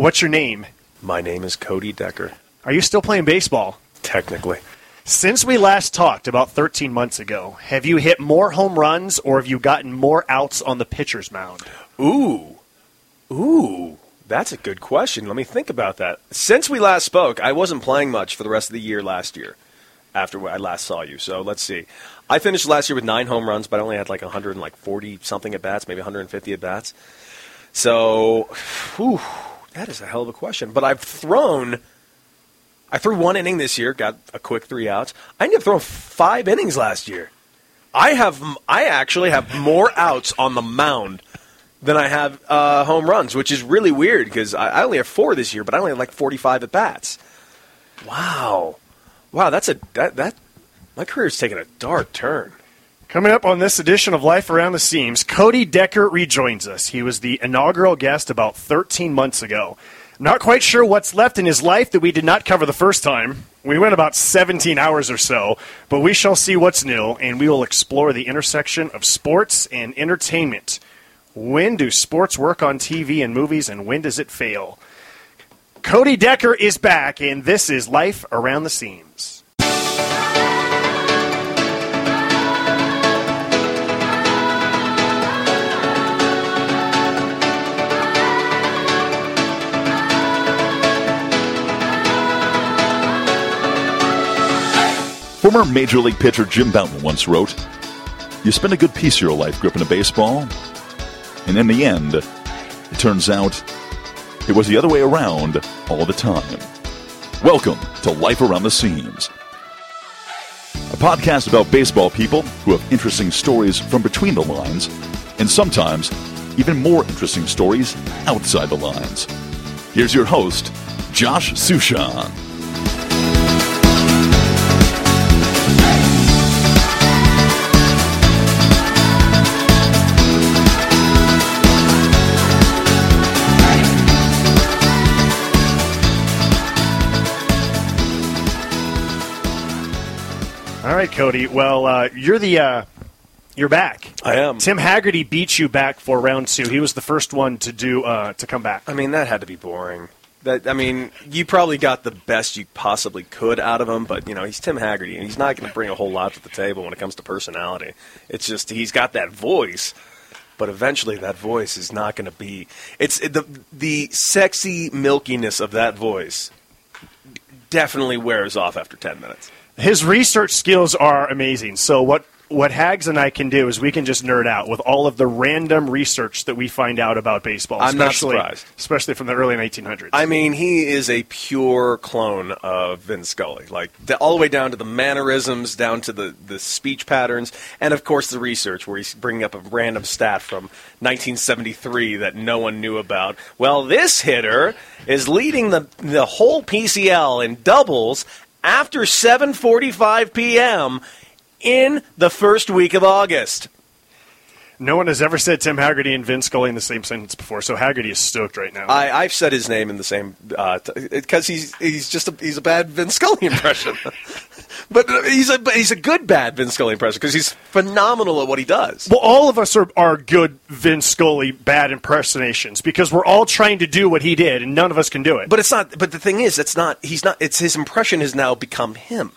What's your name? My name is Cody Decker. Are you still playing baseball? Technically. Since we last talked about 13 months ago, have you hit more home runs or have you gotten more outs on the pitcher's mound? Ooh. Ooh. That's a good question. Let me think about that. Since we last spoke, I wasn't playing much for the rest of the year last year after I last saw you. So let's see. I finished last year with nine home runs, but I only had like 140 something at bats, maybe 150 at bats. So, whew, that is a hell of a question. But I've thrown. I threw one inning this year, got a quick three outs. I ended up throwing five innings last year. I have, I actually have more outs on the mound than I have uh, home runs, which is really weird because I, I only have four this year, but I only have like 45 at bats. Wow, wow, that's a that that my career's taken a dark turn. Coming up on this edition of Life Around the Seams, Cody Decker rejoins us. He was the inaugural guest about 13 months ago. Not quite sure what's left in his life that we did not cover the first time. We went about 17 hours or so, but we shall see what's new, and we will explore the intersection of sports and entertainment. When do sports work on TV and movies, and when does it fail? Cody Decker is back, and this is Life Around the Seams. Former Major League pitcher Jim Bouton once wrote, You spend a good piece of your life gripping a baseball, and in the end, it turns out it was the other way around all the time. Welcome to Life Around the Seams, a podcast about baseball people who have interesting stories from between the lines, and sometimes even more interesting stories outside the lines. Here's your host, Josh Suchon. Right, Cody. Well, uh, you're the uh, you're back. I am. Tim Hagerty beat you back for round two. He was the first one to do uh, to come back. I mean, that had to be boring. That I mean, you probably got the best you possibly could out of him, but you know, he's Tim Hagerty, and he's not going to bring a whole lot to the table when it comes to personality. It's just he's got that voice, but eventually that voice is not going to be. It's the the sexy milkiness of that voice definitely wears off after ten minutes. His research skills are amazing. So what what Hags and I can do is we can just nerd out with all of the random research that we find out about baseball. I'm not surprised. especially from the early 1900s. I mean, he is a pure clone of Vin Scully, like the, all the way down to the mannerisms, down to the, the speech patterns, and of course the research, where he's bringing up a random stat from 1973 that no one knew about. Well, this hitter is leading the the whole PCL in doubles after 7:45 p.m. in the first week of August. no one has ever said Tim Hagerty and Vince Scully in the same sentence before, so Hagerty is stoked right now. I, I've said his name in the same uh, because he's he's just a, he's a bad Vin Scully impression, but he's a but he's a good bad Vin Scully impression because he's phenomenal at what he does. well, all of us are, are good Vince Scully bad impersonations because we're all trying to do what he did, and none of us can do it. But it's not. But the thing is, it's not. He's not. It's his impression has now become him.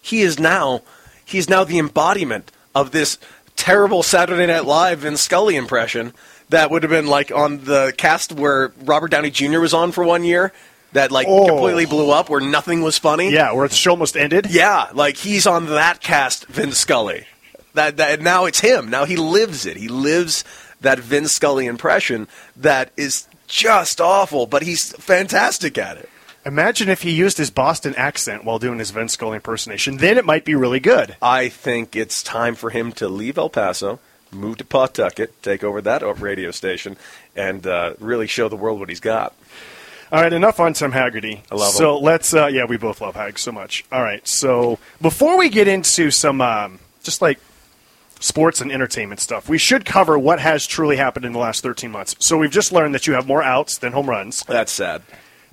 He is now. He is now the embodiment of this terrible Saturday Night Live Vin Scully impression that would have been like on the cast where Robert Downey Jr. was on for one year. That like Oh. completely blew up, where nothing was funny. yeah, where the show almost ended. Yeah, like he's on that cast, Vin Scully. That, that now it's him. Now he lives it. He lives that Vin Scully impression that is just awful, but he's fantastic at it. Imagine if he used his Boston accent while doing his Vince Scully impersonation. Then it might be really good. I think it's time for him to leave El Paso, move to Pawtucket, take over that radio station, and uh, really show the world what he's got. All right, enough on Tim Hagerty. I love so let's, uh, yeah, we both love Hag so much. All right, so before we get into some um, just like sports and entertainment stuff, we should cover what has truly happened in the last 13 months. So we've just learned that you have more outs than home runs, That's sad.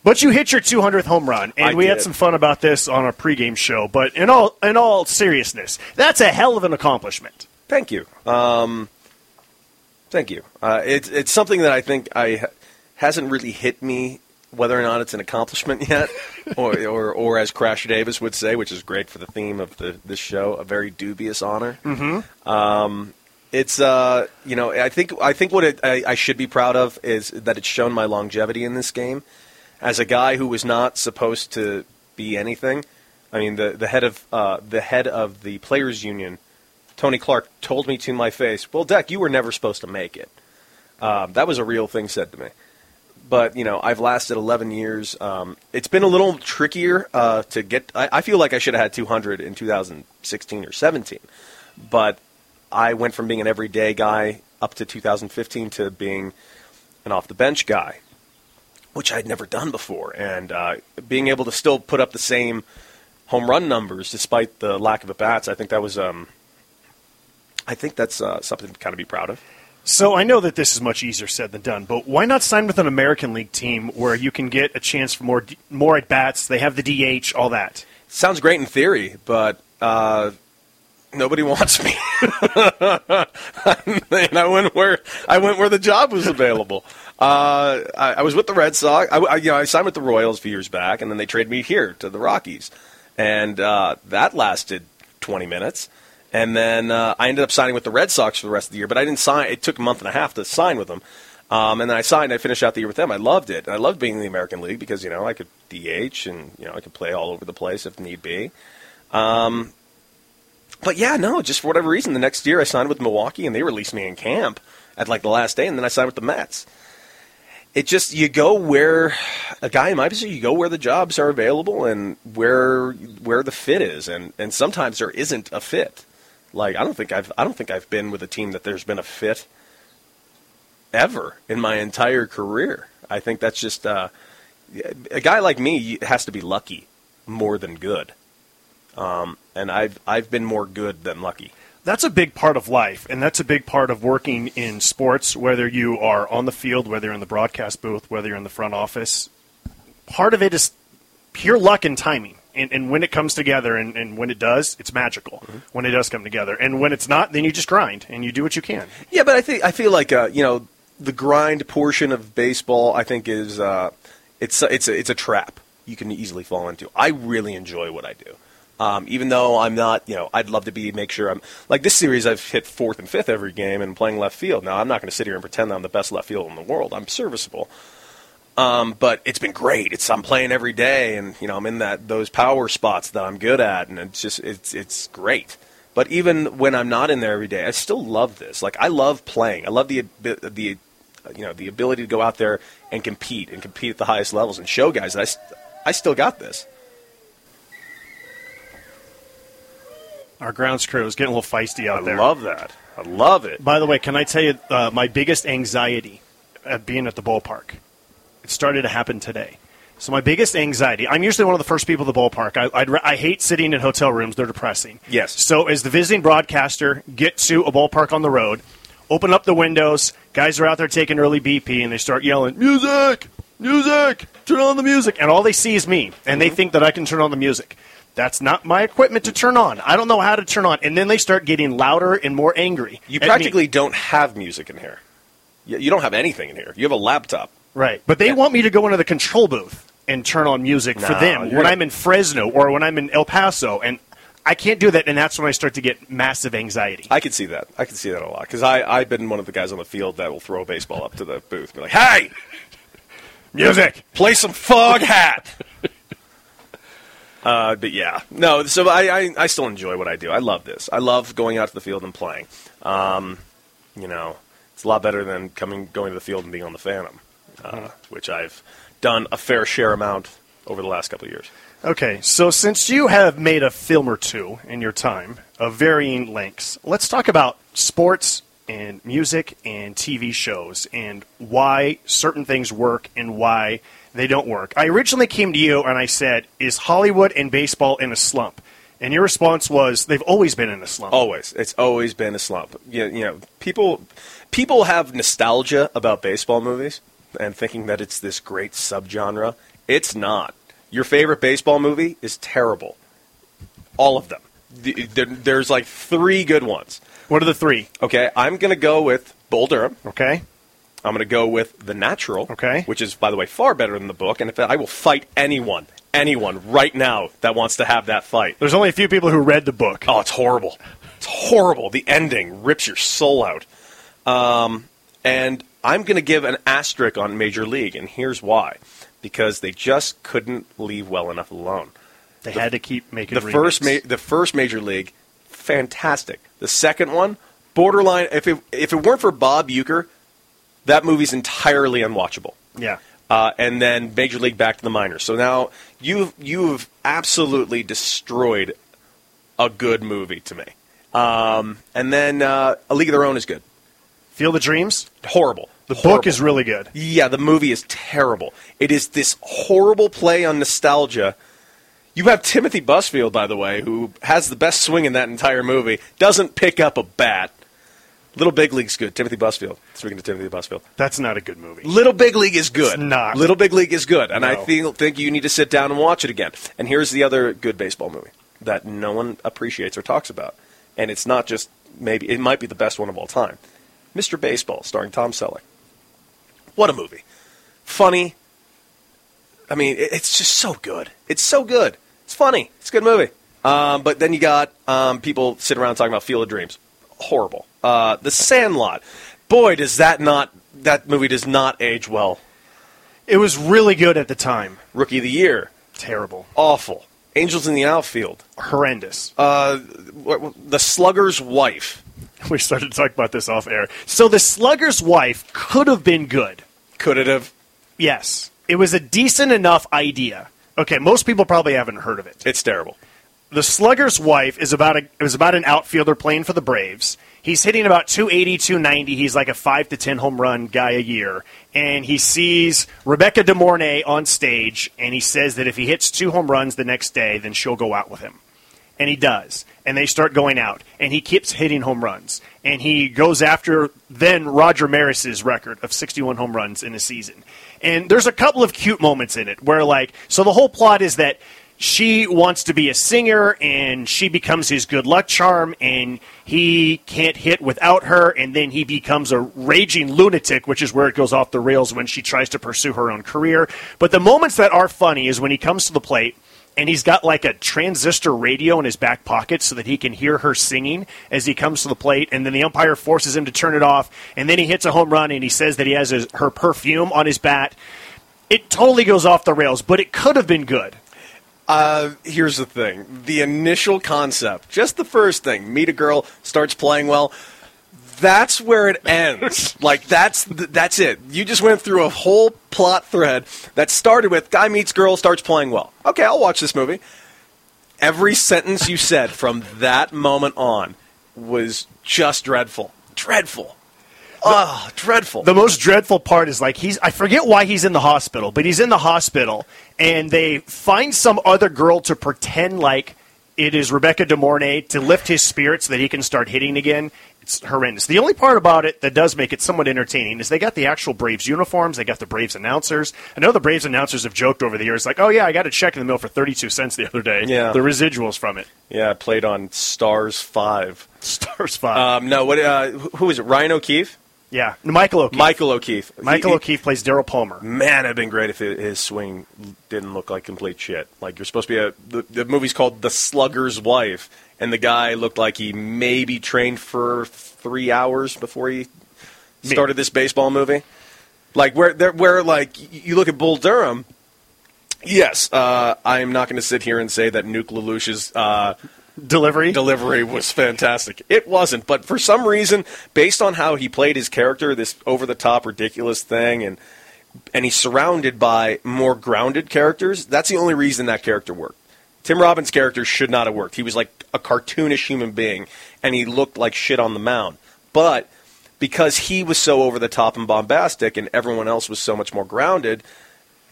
but you hit your 200th home run, and I we had some fun about this on our pregame show. But in all in all seriousness, that's a hell of an accomplishment. Thank you. Um, thank you. Uh, it's it's something that I think I hasn't really hit me whether or not it's an accomplishment yet, or, or, or as Crash Davis would say, which is great for the theme of the, this show, a very dubious honor. Mm-hmm. Um, it's uh, you know, I think I think what it, I, I should be proud of is that it's shown my longevity in this game. As a guy who was not supposed to be anything, I mean, the the head of uh, the head of the players' union, Tony Clark, told me to my face, "Well, Deck, you were never supposed to make it." Um, that was a real thing said to me. But you know, I've lasted 11 years. Um, it's been a little trickier uh, to get. I, I feel like I should have had 200 in 2016 or 17, but I went from being an everyday guy up to 2015 to being an off the bench guy, which I'd never done before, and uh, being able to still put up the same home run numbers despite the lack of at bats. I think that was. Um, I think that's uh, something to kind of be proud of. So I know that this is much easier said than done, but why not sign with an American League team where you can get a chance for more more at bats? They have the DH, all that. Sounds great in theory, but uh, nobody wants me. and I went where I went where the job was available. Uh, I, I was with the Red Sox. I, I, you know, I signed with the Royals a few years back, and then they traded me here to the Rockies, and uh, that lasted 20 minutes. And then uh, I ended up signing with the Red Sox for the rest of the year, but I didn't sign. It took a month and a half to sign with them. Um, and then I signed. I finished out the year with them. I loved it. And I loved being in the American League because you know I could DH and you know I could play all over the place if need be. Um, but yeah, no, just for whatever reason, the next year I signed with Milwaukee and they released me in camp at like the last day, and then I signed with the Mets. It just you go where a guy in my position, you go where the jobs are available and where where the fit is, and and sometimes there isn't a fit. Like I don't think I've I don't think I've been with a team that there's been a fit ever in my entire career. I think that's just uh, a guy like me has to be lucky more than good. Um, and I've I've been more good than lucky. That's a big part of life, and that's a big part of working in sports, whether you are on the field, whether you're in the broadcast booth, whether you're in the front office. Part of it is pure luck and timing. And, and when it comes together and, and when it does, it's magical Mm-hmm. when it does come together. And when it's not, then you just grind and you do what you can. Yeah, but I think I feel like uh, you know the grind portion of baseball. I think is uh, it's it's a, it's a trap you can easily fall into. I really enjoy what I do. Um, even though I'm not, you know, I'd love to be make sure I'm like this series. I've hit fourth and fifth every game and playing left field. Now I'm not going to sit here and pretend I'm the best left field in the world. I'm serviceable, um, but it's been great. It's I'm playing every day, and you know I'm in that those power spots that I'm good at, and it's just it's it's great. But even when I'm not in there every day, I still love this. Like I love playing. I love the the you know the ability to go out there and compete and compete at the highest levels and show guys that I, I still got this. Our grounds crew is getting a little feisty out I there. I love that. I love it. By the way, can I tell you uh, my biggest anxiety at being at the ballpark? It started to happen today. So my biggest anxiety. I'm usually one of the first people at the ballpark. I, I'd, I hate sitting in hotel rooms; they're depressing. Yes. So as the visiting broadcaster, get to a ballpark on the road, open up the windows. Guys are out there taking early BP, and they start yelling, "Music, music! Turn on the music!" And all they see is me, and they mm-hmm. think that I can turn on the music. That's not my equipment to turn on. I don't know how to turn on. And then they start getting louder and more angry. You at me. practically don't have music in here. You don't have anything in here. You have a laptop. Right. But they want me to go into the control booth and turn on music for them when I'm in Fresno or when I'm in El Paso. And I can't do that. And that's when I start to get massive anxiety. I can see that. I can see that a lot because I I've been one of the guys on the field that will throw a baseball up to the booth and be like, "Hey, Music. play some Foghat." uh, but yeah, no. So I, I I still enjoy what I do. I love this. I love going out to the field and playing. Um, you know, it's a lot better than coming going to the field and being on the Phantom, uh, which I've done a fair share amount over the last couple of years. Okay. So since you have made a film or two in your time of varying lengths, let's talk about sports and music and TV shows and why certain things work and why they don't work. I originally came to you and I said, Is Hollywood and baseball in a slump? And your response was, They've always been in a slump. Always, it's always been a slump. You, you know, people people have nostalgia about baseball movies and thinking that it's this great subgenre. It's not. Your favorite baseball movie is terrible. All of them. The- there- There's like three good ones. What are the three? Okay, I'm gonna go with Bull Durham. Okay. I'm going to go with The Natural, Okay. which is, by the way, far better than the book. And if I will fight anyone, anyone right now that wants to have that fight. There's only a few people who read the book. Oh, it's horrible. It's horrible. The ending rips your soul out. Um, and I'm going to give an asterisk on Major League, and here's why: because they just couldn't leave well enough alone. They had to keep making The first, ma- the first Major League, fantastic. The second one, borderline. If it, if it weren't for Bob Uecker, that movie's entirely unwatchable. yeah. Uh, and then Major League back to the minors. So now you've you've absolutely destroyed a good movie to me. Um, and then uh, A League of Their Own is good. Field of Dreams. Horrible. The Horrible. book is really good. Yeah, the movie is terrible. It is this horrible play on nostalgia. You have Timothy Busfield, by the way, who has the best swing in that entire movie, doesn't pick up a bat. Little Big League's good. Timothy Busfield. Speaking to Timothy Busfield. That's not a good movie. Little Big League is good. It's not. Little Big League is good, and I No. feel, think you need to sit down and watch it again. And here's the other good baseball movie that no one appreciates or talks about, and it's not just maybe it might be the best one of all time, Mr. Baseball, starring Tom Selleck. What a movie! Funny. I mean, it's just so good. It's so good. It's funny. It's a good movie. Um, but then you got um, people sitting around talking about Field of Dreams. Horrible. Uh, the Sandlot. Boy, does that not that movie does not age well. It was really good at the time. Rookie of the Year. Terrible. Awful. Angels in the Outfield. Horrendous. Uh, the Slugger's Wife. we started to talk about this off air. So the Slugger's wife could have been good. Could it have? Yes. It was a decent enough idea. Okay, most people probably haven't heard of it. It's terrible. The Slugger's wife is about a it was about an outfielder playing for the Braves. He's hitting about 280, 290. He's like a 5 to 10 home run guy a year. And he sees Rebecca De Mornay on stage and he says that if he hits two home runs the next day, then she'll go out with him. And he does. And they start going out. And he keeps hitting home runs. And he goes after then Roger Maris's record of 61 home runs in a season. And there's a couple of cute moments in it where, like, so the whole plot is that she wants to be a singer and she becomes his good luck charm and he can't hit without her and then he becomes a raging lunatic which is where it goes off the rails when she tries to pursue her own career but the moments that are funny is when he comes to the plate and he's got like a transistor radio in his back pocket so that he can hear her singing as he comes to the plate. And then the umpire forces him to turn it off. And then he hits a home run and he says that he has his, her perfume on his bat. It totally goes off the rails but it could have been good. Uh, here's the thing: the initial concept, just the first thing, meet a girl, starts playing well. That's where it ends. like that's th- that's it. You just went through a whole plot thread that started with guy meets girl, starts playing well. Okay, I'll watch this movie. Every sentence you said from that moment on was just dreadful. Dreadful. Oh, dreadful. the most dreadful part is like he's I forget why he's in the hospital, but he's in the hospital and they find some other girl to pretend like it is Rebecca De Mornay to lift his spirits so that he can start hitting again. It's horrendous. The only part about it that does make it somewhat entertaining is they got the actual Braves uniforms, they got the Braves announcers. I know the Braves announcers have joked over the years like, "Oh yeah, I got a check in the mail for 32 cents the other day." Yeah. The residuals from it. yeah, I played on Stars Five. Stars 5. Um, no, what? Uh, who is it? Ryan O'Keefe. yeah. Michael O'Keefe. Michael O'Keefe. Michael He- O'Keefe plays Daryl Palmer. Man, it'd been great if his swing didn't look like complete shit. Like you're supposed to be a. The, the movie's called The Slugger's Wife, and the guy looked like he maybe trained for three hours before he started this baseball movie. Like where, where like you look at Bull Durham. Yes, uh, I am not going to sit here and say that Nuke LaLoosh's uh, Delivery. delivery was fantastic. It wasn't, but for some reason, based on how he played his character, this over the top ridiculous thing, and and he's surrounded by more grounded characters, that's the only reason that character worked. Tim Robbins' character should not have worked. He was like a cartoonish human being, and he looked like shit on the mound. But because he was so over the top and bombastic, and everyone else was so much more grounded,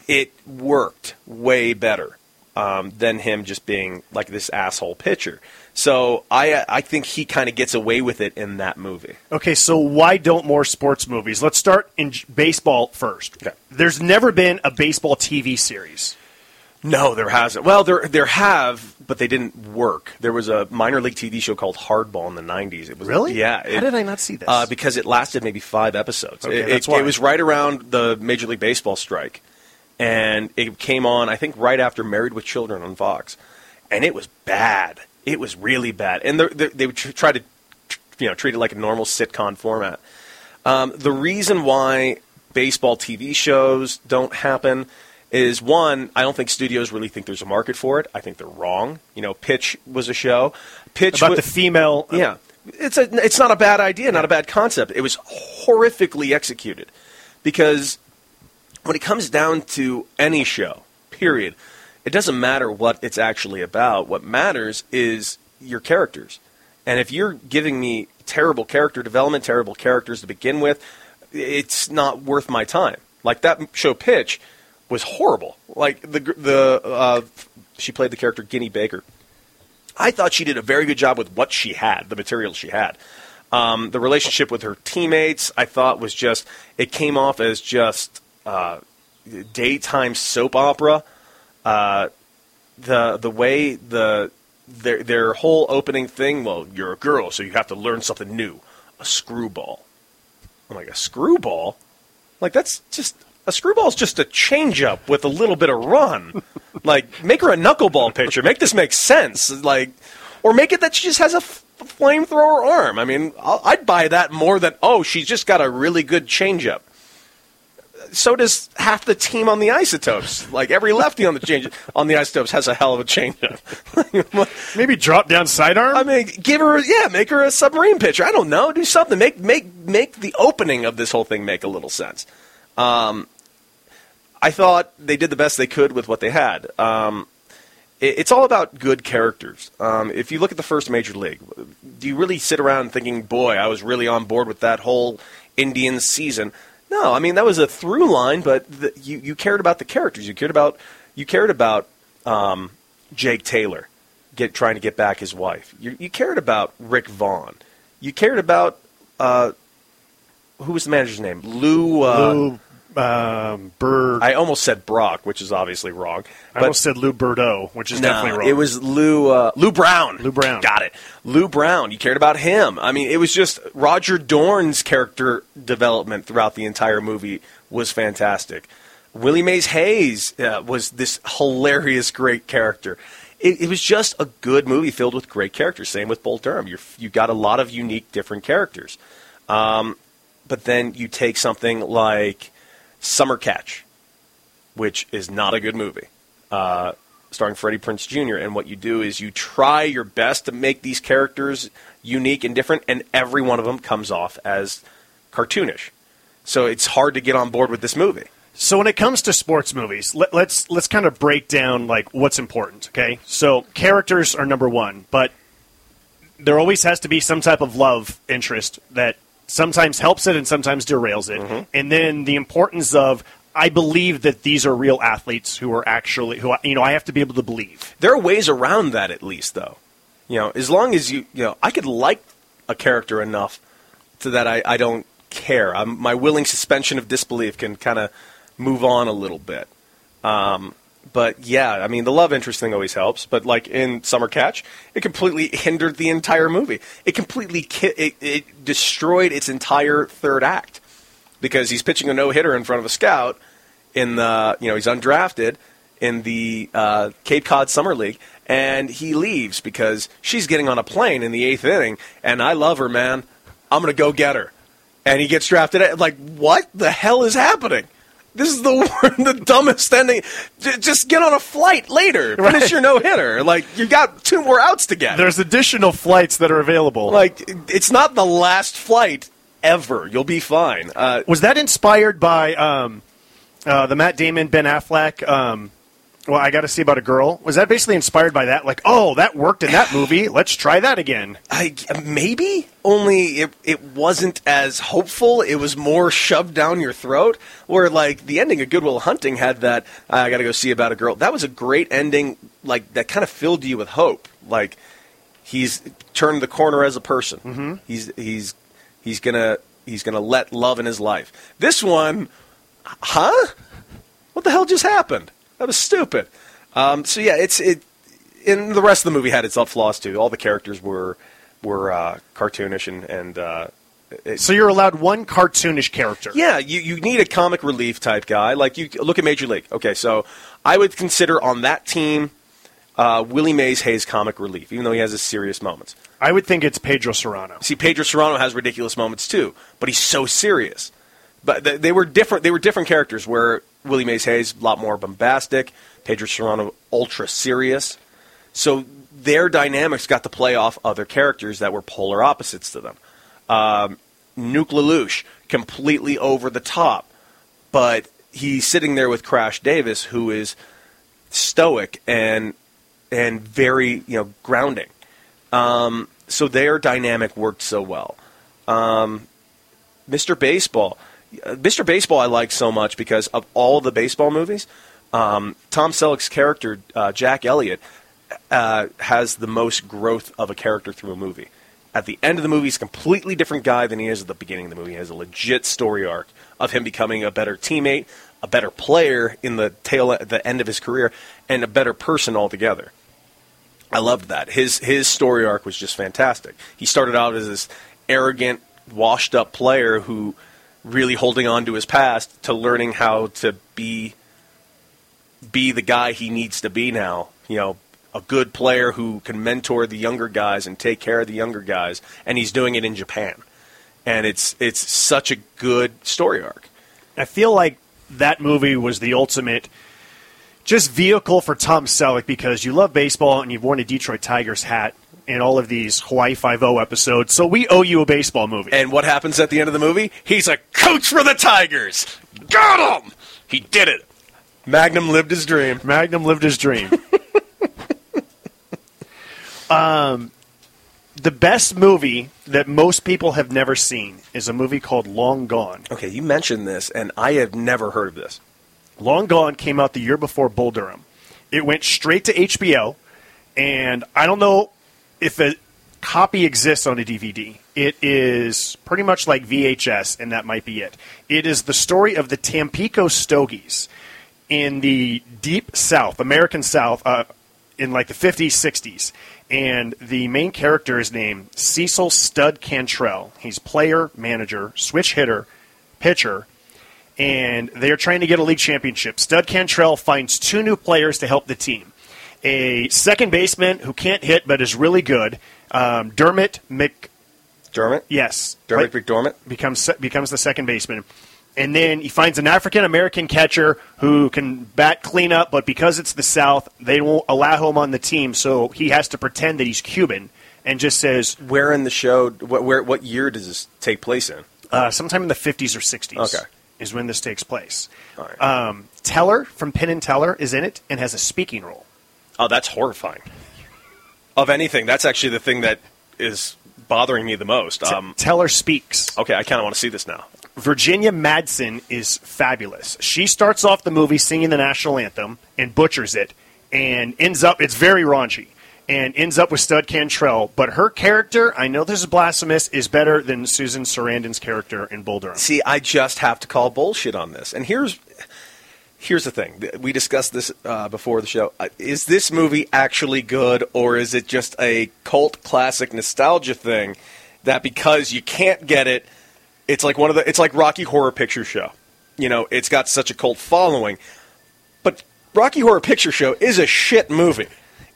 it worked way better um, than him just being like this asshole pitcher. So I I think he kind of gets away with it in that movie. Okay, so why don't more sports movies? Let's start in j- baseball first. Okay. There's never been a baseball TV series. No, there hasn't. Well, there there have, but they didn't work. There was a minor league TV show called Hardball in the '90s. It was Really? yeah. How did I not see this? Uh, because it lasted maybe five episodes. Okay, it, that's it, why. it was right around the Major League Baseball strike, and it came on. I think right after Married with Children on Fox, and it was bad. It was really bad, and they would tr- try to, you know, treat it like a normal sitcom format. Um, the reason why baseball TV shows don't happen is one, I don't think studios really think there's a market for it. I think they're wrong. You know, Pitch was a show. Pitch About wa- the female. Uh, yeah, it's a it's not a bad idea, not a bad concept. It was horrifically executed because when it comes down to any show, period, it doesn't matter what it's actually about. What matters is your characters. And if you're giving me terrible character development, terrible characters to begin with, it's not worth my time. Like that show Pitch was horrible. Like the the uh, she played the character Ginny Baker. I thought she did a very good job with what she had, the material she had. Um, the relationship with her teammates, I thought, was just it came off as just uh, daytime soap opera. Uh, the the way the their their whole opening thing. Well, you're a girl, so you have to learn something new. A screwball. I'm like a screwball. Like that's just a screwball's just a changeup with a little bit of run. like make her a knuckleball pitcher. Make this make sense. Like, or make it that she just has a f- flamethrower arm. I mean, I'll, I'd buy that more than oh, she's just got a really good changeup. So does half the team on the Isotopes. Like every lefty on the change on the Isotopes has a hell of a changeup. Maybe drop down sidearm. I mean, give her yeah, make her a submarine pitcher. I don't know, do something. Make make make the opening of this whole thing make a little sense. Um, I thought they did the best they could with what they had. Um, it, it's all about good characters. Um, if you look at the first major league, do you really sit around thinking, "Boy, I was really on board with that whole Indians season"? No, I mean that was a through line, but the, you you cared about the characters. You cared about you cared about um, Jake Taylor get trying to get back his wife. You, you cared about Rick Vaughn. You cared about uh, who was the manager's name? Lou. Uh, Lou um, Bird. I, I almost said Brock, which is obviously wrong. But almost said Lou Bordeaux, which is no, definitely wrong. it was Lou uh, Lou Brown. Lou Brown. Got it. Lou Brown. You cared about him. I mean, it was just Roger Dorn's character development throughout the entire movie was fantastic. Willie Mays Hayes uh, was this hilarious, great character. It, it was just a good movie filled with great characters. Same with Bull Durham. You're, you got a lot of unique, different characters. Um, but then you take something like Summer Catch, which is not a good movie, uh, starring Freddie Prinze Jr. And what you do is you try your best to make these characters unique and different, and every one of them comes off as cartoonish. So it's hard to get on board with this movie. So when it comes to sports movies, let, let's let's kind of break down like what's important. Okay, so characters are number one, but there always has to be some type of love interest that sometimes helps it and sometimes derails it, and then the importance of I believe that these are real athletes who are actually who I- you know I have to be able to believe. There are ways around that, at least, though. You know, as long as you, you know, I could like a character enough to that I, I don't care. I'm, my willing suspension of disbelief can kind of move on a little bit. Um, but yeah, I mean, the love interest thing always helps. But like in Summer Catch, it completely hindered the entire movie. It completely ki- it, it destroyed its entire third act because he's pitching a no hitter in front of a scout in the you know he's undrafted in the uh, Cape Cod Summer League, and he leaves because she's getting on a plane in the eighth inning, and I love her, man. I'm gonna go get her, and he gets drafted. Like, what the hell is happening? This is the the dumbest ending. J- Just get on a flight later. Finish Right. your no hitter. Like you got two more outs to get. There's additional flights that are available. like it's not the last flight ever. You'll be fine. Uh, Was that inspired by um, uh, the Matt Damon Ben Affleck? Um, well, I got to see about a girl. Was that basically inspired by that? Like, oh, that worked in that movie. Let's try that again. I maybe only it it wasn't as hopeful. It was more shoved down your throat. Where like the ending of Good Will Hunting had that I got to go see about a girl. That was a great ending. Like that kind of filled you with hope. Like he's turned the corner as a person. Mm-hmm. He's he's he's gonna he's gonna let love in his life. This one, huh? What the hell just happened? That was stupid. Um, so yeah, it's it. And the rest of the movie had its flaws too. All the characters were were uh, cartoonish and and uh, it- So you're allowed one cartoonish character. yeah, you, you need a comic relief type guy. Like you look at Major League. Okay, so I would consider on that team uh, Willie Mays Hayes comic relief, even though he has his serious moments. I would think it's Pedro Serrano. See, Pedro Serrano has ridiculous moments too, but he's so serious. But th- they were different. They were different characters. Where Willie Mays Hayes a lot more bombastic, Pedro Serrano ultra serious. So their dynamics got to play off other characters that were polar opposites to them. Um, Nuke LaLoosh, completely over the top, but he's sitting there with Crash Davis, who is stoic and and very you know grounding. Um, so their dynamic worked so well. Um, Mr. Baseball, Mr. Baseball, I like so much because of all the baseball movies. Um, Tom Selleck's character, uh, Jack Elliott, uh, has the most growth of a character through a movie. At the end of the movie, he's a completely different guy than he is at the beginning of the movie. He has a legit story arc of him becoming a better teammate, a better player in the tail, the end of his career, and a better person altogether. I loved that. His his story arc was just fantastic. He started out as this arrogant, washed up player who really holding on to his past to learning how to be be the guy he needs to be now. You know, a good player who can mentor the younger guys and take care of the younger guys, and he's doing it in Japan. And it's it's such a good story arc. I feel like that movie was the ultimate just vehicle for Tom Selleck because you love baseball and you've worn a Detroit Tigers hat in all of these Hawaii Five O episodes. So we owe you a baseball movie. And what happens at the end of the movie? He's a coach for the Tigers. Got him. He did it. Magnum lived his dream. Magnum lived his dream. um, the best movie that most people have never seen is a movie called Long Gone. Okay, you mentioned this, and I have never heard of this. Long Gone came out the year before Bull Durham. It went straight to HBO, and I don't know if a copy exists on a DVD. It is pretty much like VHS, and that might be it. It is the story of the Tampico Stogies in the deep South, American South, uh, in like the 50s, 60s. And the main character is named Cecil Stud Cantrell. He's player, manager, switch hitter, pitcher, and they are trying to get a league championship. Stud Cantrell finds two new players to help the team. A second baseman who can't hit but is really good, um, Dermot Mc. Dermot? Yes, Dermot McDormand? becomes becomes the second baseman, and then he finds an African American catcher who can bat cleanup, but because it's the South, they won't allow him on the team, so he has to pretend that he's Cuban and just says Where in the show, what, where, what year does this take place in? uh, sometime in the 50s or 60s Okay. is when this takes place. Right. Um, Teller from Penn and Teller is in it and has a speaking role. Oh, that's horrifying. Of anything, that's actually the thing that is bothering me the most. Um, Teller speaks. okay, I kind of want to see this now. Virginia Madsen is fabulous. She starts off the movie singing the national anthem and butchers it, and ends up it's very raunchy, and ends up with Stud Cantrell. But her character, I know this is blasphemous, is better than Susan Sarandon's character in Bull Durham. See, I just have to call bullshit on this. And here's here's the thing. We discussed this uh, before the show. Uh, Is this movie actually good, or is it just a cult classic nostalgia thing that because you can't get it, it's like one of the it's like Rocky Horror Picture Show. You know, it's got such a cult following, but Rocky Horror Picture Show is a shit movie.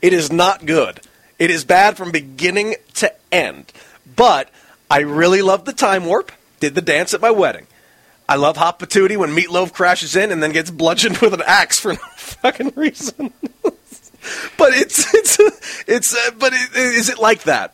It is not good. It is bad from beginning to end. But I really love the time warp. Did the dance at my wedding. I love Hot Patootie when Meatloaf crashes in and then gets bludgeoned with an axe for no fucking reason. but it's it's it's uh, but it, is it like that?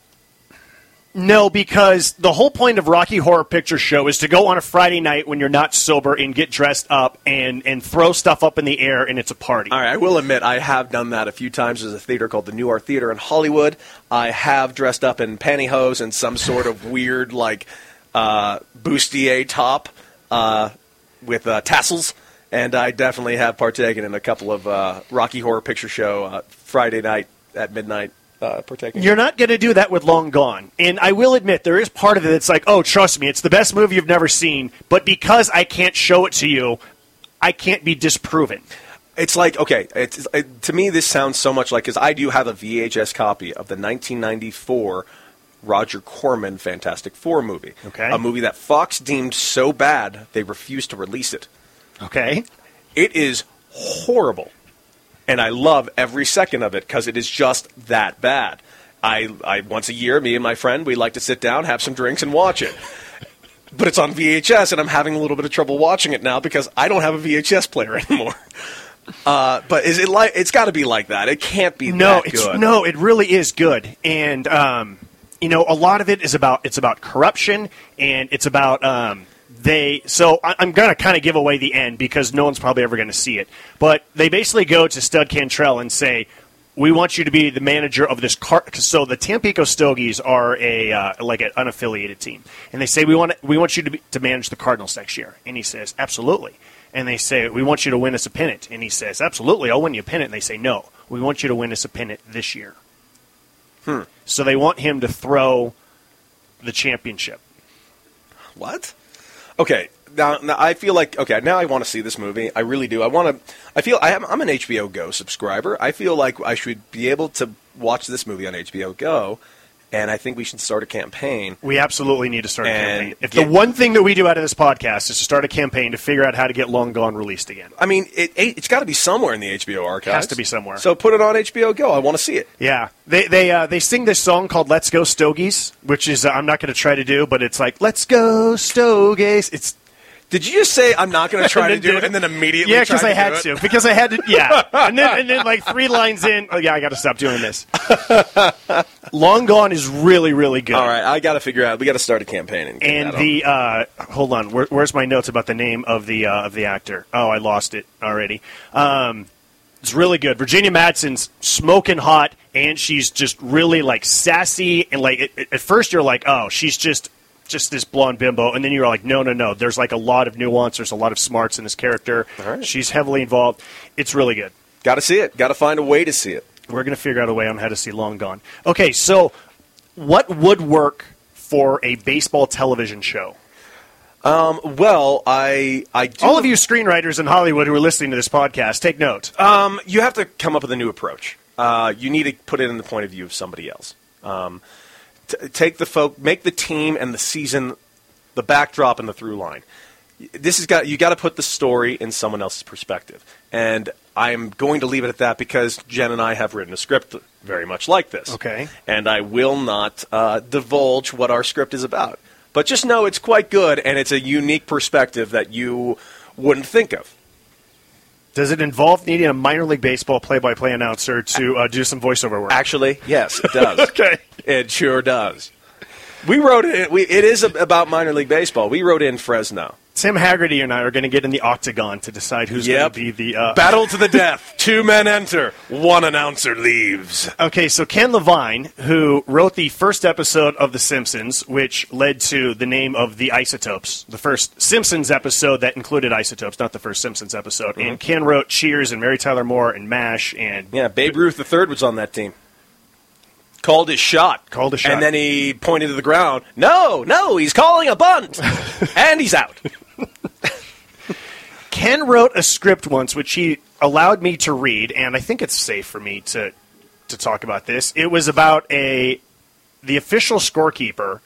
No, because the whole point of Rocky Horror Picture Show is to go on a Friday night when you're not sober and get dressed up and, and throw stuff up in the air and it's a party. All right, I will admit I have done that a few times. There's a theater called the Nuart Theater in Hollywood. I have dressed up in pantyhose and some sort of weird like uh, bustier top with uh, tassels, and I definitely have partaken in a couple of uh, Rocky Horror Picture Show uh, Friday night at midnight. Uh, partaking. You're not going to do that with Long Gone. And I will admit, there is part of it that's like, oh, trust me, it's the best movie you've never seen. But because I can't show it to you, I can't be disproven. It's like okay, it's, it, to me this sounds so much like because I do have a VHS copy of the 1994 Roger Corman Fantastic Four movie. Okay. a movie that Fox deemed so bad they refused to release it. Okay. It is horrible, and I love every second of it because it is just that bad. I, I once a year, me and my friend, we like to sit down, have some drinks, and watch it. But it's on VHS, and I'm having a little bit of trouble watching it now because I don't have a VHS player anymore. Uh, but is it like? It's got to be like that. It can't be No, that it's good. no, it really is good, and um, you know, a lot of it is about it's about corruption, and it's about um, they. So I, I'm going to kind of give away the end because no one's probably ever to see it, but they basically go to Stud Cantrell and say. We want you to be the manager of this car. So the Tampico Stogies are a uh, like an unaffiliated team, and they say we want we want you to be, to manage the Cardinals next year. And he says absolutely. And they say we want you to win us a pennant, and he says absolutely, I'll win you a pennant. And they say no, we want you to win us a pennant this year. Hmm. So they want him to throw the championship. What? Okay. Now, now I feel like okay. Now I want to see this movie. I really do. I want to. I feel I am, I'm an HBO Go subscriber. I feel like I should be able to watch this movie on HBO Go, and I think we should start a campaign. We absolutely need to start a campaign. If get- the one thing that we do out of this podcast is to start a campaign to figure out how to get Long Gone released again. I mean, it, it, it's got to be somewhere in the HBO archives. Has to be somewhere. So put it on HBO Go. I want to see it. Yeah, they they uh, they sing this song called "Let's Go Stogies," which is uh, I'm not going to try to do, but it's like "Let's go Stogies." It's Did you just say I'm not going to try to do it, and then immediately? yeah, because because I had to because I had to yeah, and then and then like three lines in, oh yeah, I got to stop doing this. Long Gone is really really good. All right, I got to figure out. We got to start a campaign and, And the uh, hold on, where, where's my notes about the name of the uh, of the actor? Oh, I lost it already. Um, it's really good. Virginia Madsen's smoking hot, and she's just really like sassy and like. At, at first, you're like, oh, she's just just this blonde bimbo, and then you're like, no, no, no. There's like a lot of nuance. There's a lot of smarts in this character. Right. She's heavily involved. It's really good. got to see it. Got to find a way to see it. We're going to figure out a way on how to see Long Gone. Okay, so what would work for a baseball television show? Well, I I do All of you screenwriters in Hollywood who are listening to this podcast, take note. Um, you have to come up with a new approach. Uh, you need to put it in the point of view of somebody else. Um, t- take the folk, make the team and the season, the backdrop and the through line. This has got you got to put the story in someone else's perspective, and I am going to leave it at that because Jen and I have written a script very much like this. Okay. and I will not uh, divulge what our script is about, but just know it's quite good and it's a unique perspective that you wouldn't think of. Does it involve needing a minor league baseball play-by-play announcer to uh, do some voiceover work? Actually, yes, it does. Okay. It sure does. We wrote it. We, it is about minor league baseball. We wrote in Fresno. Tim Hagerty and I are going to get in the octagon to decide who's going to be the. Uh, Battle to the death. Two men enter. One announcer leaves. okay, so Ken Levine, who wrote the first episode of The Simpsons, which led to the name of the Isotopes, the first Simpsons episode that included isotopes, not the first Simpsons episode. And Ken wrote Cheers and Mary Tyler Moore and MASH and Yeah, Babe Ruth III was on that team. Called his shot. Called his shot. And then he pointed to the ground. No, no, he's calling a bunt. and he's out. Ken wrote a script once, which he allowed me to read, and I think it's safe for me to to talk about this. It was about a the official scorekeeper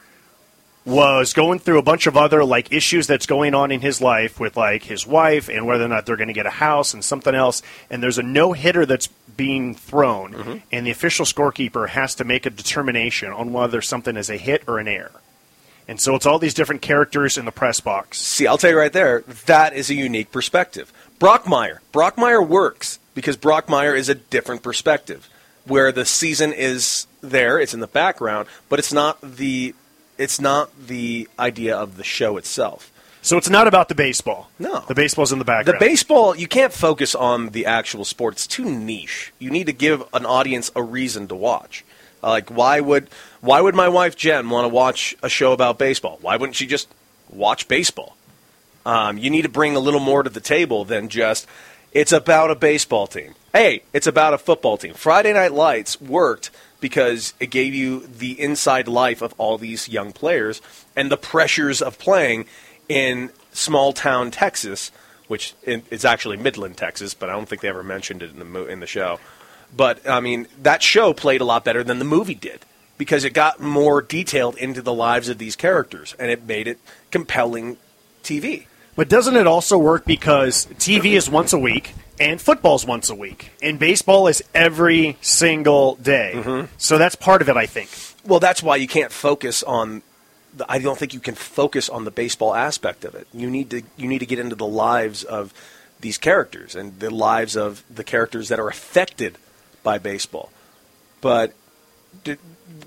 was going through a bunch of other like issues that's going on in his life with like his wife and whether or not they're going to get a house and something else and there's a no hitter that's being thrown mm-hmm. and the official scorekeeper has to make a determination on whether something is a hit or an error and so it's all these different characters in the press box See, I'll tell you right there, that is a unique perspective. Brockmire. Brockmire works because Brockmire is a different perspective. Where the season is there, it's in the background, but it's not the it's not the idea of the show itself. So it's not about the baseball. No. the baseball's in the background. The baseball, you can't focus on the actual sport. It's too niche. You need to give an audience a reason to watch. Uh, Like why would why would my wife Jen want to watch a show about baseball? Why wouldn't she just watch baseball? Um, you need to bring a little more to the table than just it's about a baseball team. Hey, it's about a football team. Friday Night Lights worked because it gave you the inside life of all these young players and the pressures of playing in small town Texas which it's actually Midland, Texas, but I don't think they ever mentioned it in the mo- in the show. But I mean, that show played a lot better than the movie did because it got more detailed into the lives of these characters and it made it compelling TV. But doesn't it also work because TV is once a week and football's once a week and baseball is every single day? Mm-hmm. So that's part of it, I think. Well, that's why you can't focus on. The, I don't think you can focus on the baseball aspect of it. You need to you need to get into the lives of these characters and the lives of the characters that are affected by baseball. But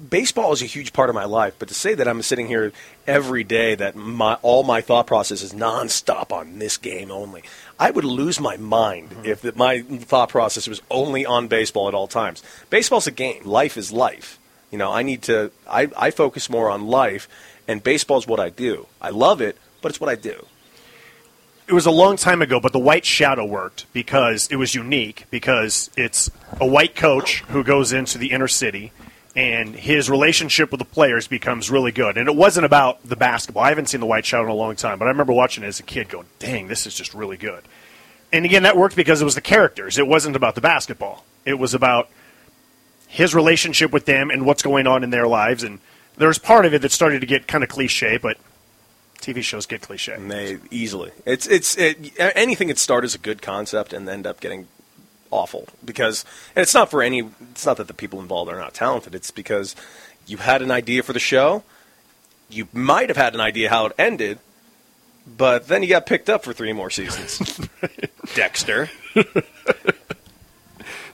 baseball is a huge part of my life. But to say that I'm sitting here every day, that my all my thought process is nonstop on this game only, I would lose my mind mm-hmm. if that my thought process was only on baseball at all times. Baseball's a game. Life is life. You know, I need to. I, I focus more on life, and baseball's what I do. I love it, but it's what I do. It was a long time ago, but the White Shadow worked because it was unique because it's a white coach who goes into the inner city and his relationship with the players becomes really good. And it wasn't about the basketball. I haven't seen the White Shadow in a long time, but I remember watching it as a kid going, "Dang, this is just really good." And again, that worked because it was the characters. It wasn't about the basketball. It was about his relationship with them and what's going on in their lives. And there was part of it that started to get kind of cliche, but TV shows get cliche. They easily. It's it's it, anything that start as a good concept and end up getting awful because and it's not for any. It's not that the people involved are not talented. It's because you had an idea for the show. You might have had an idea how it ended, but then you got picked up for three more seasons. Dexter.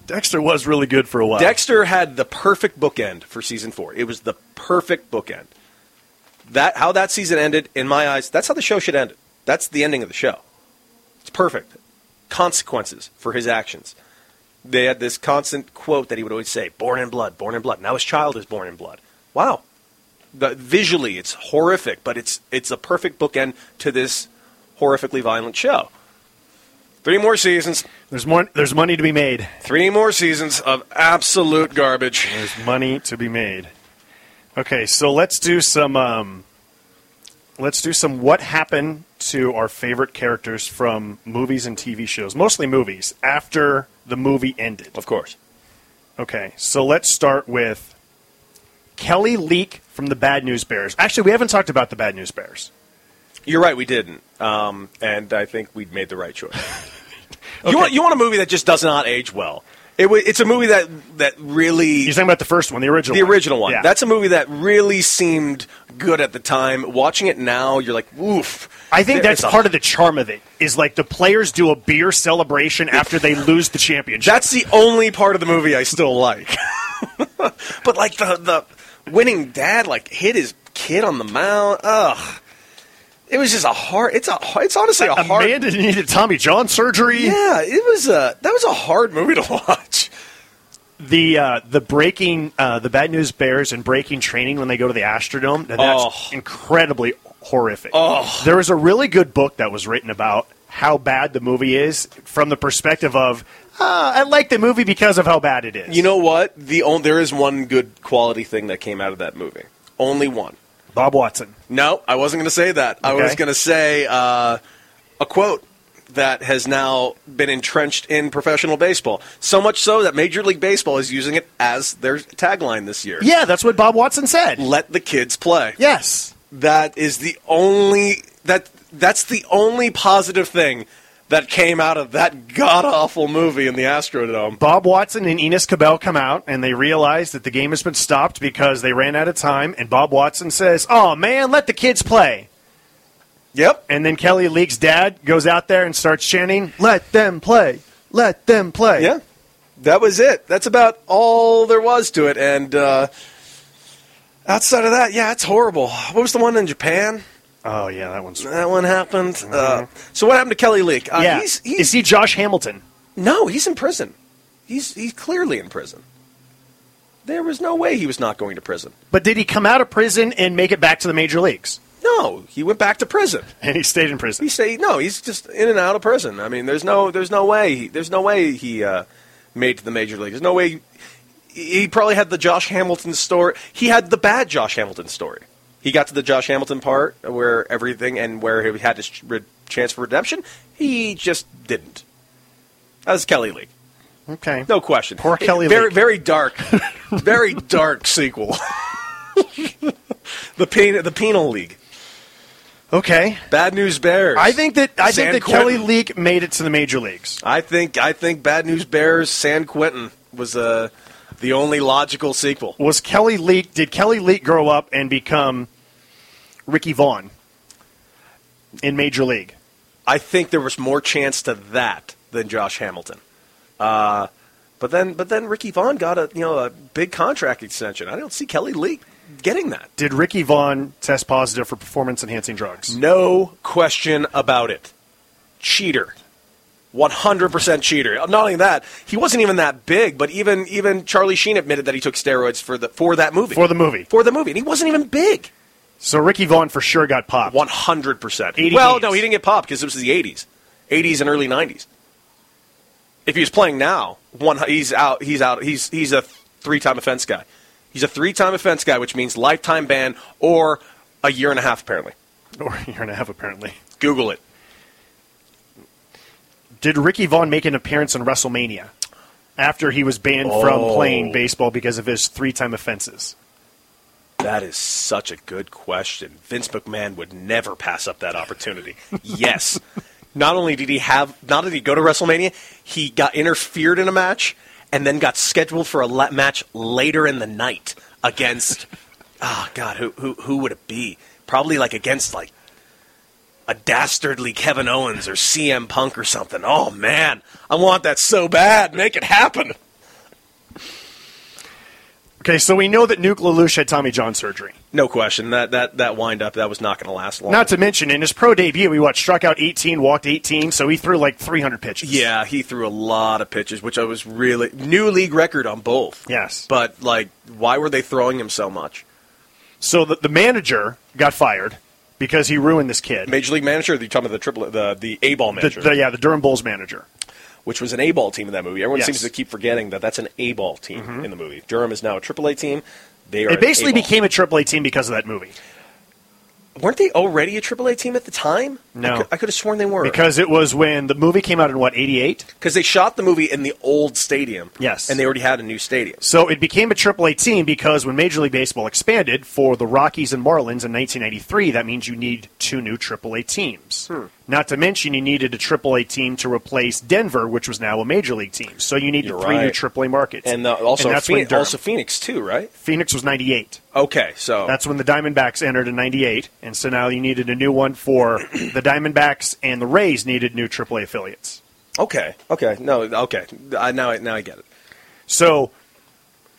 Dexter was really good for a while. Dexter had the perfect bookend for season four. It was the perfect bookend. That how that season ended, in my eyes, that's how the show should end. That's the ending of the show. It's perfect. Consequences for his actions. They had this constant quote that he would always say: "Born in blood, born in blood." Now his child is born in blood. Wow. The, visually, it's horrific, but it's it's a perfect bookend to this horrifically violent show. Three more seasons. There's more. There's money to be made. Three more seasons of absolute garbage. There's money to be made. Okay, so let's do some. Um, let's do some. What happened to our favorite characters from movies and TV shows? Mostly movies. After the movie ended. Of course. Okay, so let's start with Kelly Leak from the Bad News Bears. Actually, we haven't talked about the Bad News Bears. You're right, we didn't, um, and I think we made the right choice. You want you want a movie that just does not age well. It, it's a movie that that really You're talking about the first one, the original. the original one. Yeah. That's a movie that really seemed good at the time. Watching it now, you're like, woof. I think that's a- part of the charm of it. Is like the players do a beer celebration after they lose the championship. That's the only part of the movie I still like. but like the the winning dad like hit his kid on the mound. Ugh. It was just a hard. It's a. It's honestly a hard. Amanda needed Tommy John surgery. Yeah, it was a. That was a hard movie to watch. the uh, the breaking uh, the bad news bears and breaking training when they go to the Astrodome. Now, that's Oh. incredibly horrific. Oh. There was a really good book that was written about how bad the movie is from the perspective of uh, I like the movie because of how bad it is. You know what? The on, there is one good quality thing that came out of that movie. Only one. Bob Watson. No, I wasn't going to say that. I was going to say uh, a quote that has now been entrenched in professional baseball. So much so that Major League Baseball is using it as their tagline this year. Yeah, that's what Bob Watson said. Let the kids play. Yes. That is the only that that's the only positive thing that came out of that god awful movie in the Astrodome. Bob Watson and Enos Cabell come out and they realize that the game has been stopped because they ran out of time. And Bob Watson says, "Oh man, let the kids play." Yep. And then Kelly Leak's dad goes out there and starts chanting, "Let them play, let them play." Yeah, that was it. That's about all there was to it. And uh, outside of that, yeah, it's horrible. What was the one in Japan? Oh yeah, that one's. That one happened. Uh, so what happened to Kelly Leak? Uh, yeah. he's, he's, Is he Josh Hamilton? no, he's in prison. He's he's clearly in prison. There was no way he was not going to prison. But did he come out of prison and make it back to the major leagues? No, he went back to prison. And he stayed in prison. He say no. He's just in and out of prison. I mean, there's no, there's no way. He, there's no way he uh, made to the major league. There's no way. He, he probably had the Josh Hamilton story. He had the bad Josh Hamilton story. He got to the Josh Hamilton part where everything and where he had his chance for redemption. He just didn't. That was Kelly Leak. Okay. No question. Poor Kelly Very, Leak. very dark, very dark sequel. the pen, the penal league. Okay. Bad News Bears. I think that I San think that Quentin. Kelly Leak made it to the major leagues. I think I think Bad News Bears San Quentin was uh, the only logical sequel. Was Kelly Leak? Did Kelly Leak grow up and become Ricky Vaughn in Major League? I think there was more chance to that than Josh Hamilton. Uh, but then but then Ricky Vaughn got a you know a big contract extension. I don't see Kelly Leak getting that. Did Ricky Vaughn test positive for performance enhancing drugs? No question about it. Cheater. 100% cheater. Not only that, he wasn't even that big, but even even Charlie Sheen admitted that he took steroids for the for that movie. For the movie. For the movie. And he wasn't even big. So Ricky Vaughn for sure got popped. 100%. well, games. no, he didn't get popped because it was the 80s. 80s and early 90s. If he was playing now, one he's out he's out he's he's a three-time offense guy. He's a three-time offense guy, which means lifetime ban or a year and a half apparently. Or a year and a half, apparently. Google it. Did Ricky Vaughn make an appearance in WrestleMania after he was banned from Oh. playing baseball because of his three time offenses? That is such a good question. Vince McMahon would never pass up that opportunity. yes. Not only did he have, not did he go to WrestleMania, he got interfered in a match and then got scheduled for a match later in the night against, oh God, who, who, who would it be? Probably like against like a dastardly Kevin Owens or CM Punk or something. Oh man, I want that so bad. Make it happen. Okay, so we know that Nuke LaLoosh had Tommy John surgery. No question. That that that wind up that was not going to last long. Not to mention, in his pro debut, he what struck out 18, walked 18, so he threw like 300 pitches. Yeah, he threw a lot of pitches, which I was really new league record on both. Yes. But like, why were they throwing him so much? So the, the manager got fired because he ruined this kid. Major league manager? Or are you talking about the triple, the the A ball The, manager, the- yeah, the Durham Bulls manager. Which was an A ball team in that movie. Everyone Yes. seems to keep forgetting that that's an A ball team in the movie. Durham is now a AAA team. They are It basically A-ball. became a AAA team because of that movie. Weren't they already a AAA team at the time? No. I could, I could have sworn they were Because it was when the movie came out in what, 88? because they shot the movie in the old stadium. Yes. and they already had a new stadium. So it became a AAA team because when Major League Baseball expanded for the Rockies and Marlins in 1993, that means you need two new AAA teams. Hmm. Not to mention you needed a AAA team to replace Denver, which was now a Major League team. So you needed You're three new right. AAA markets. And uh, also, that's Phoenix, when Durham- also Phoenix too, right? Phoenix was 98. Okay, so That's when the Diamondbacks entered in 98. And so now you needed a new one for the Diamondbacks and the Rays needed new AAA affiliates. Okay. Okay. No. Okay. I, now, I, now I get it. So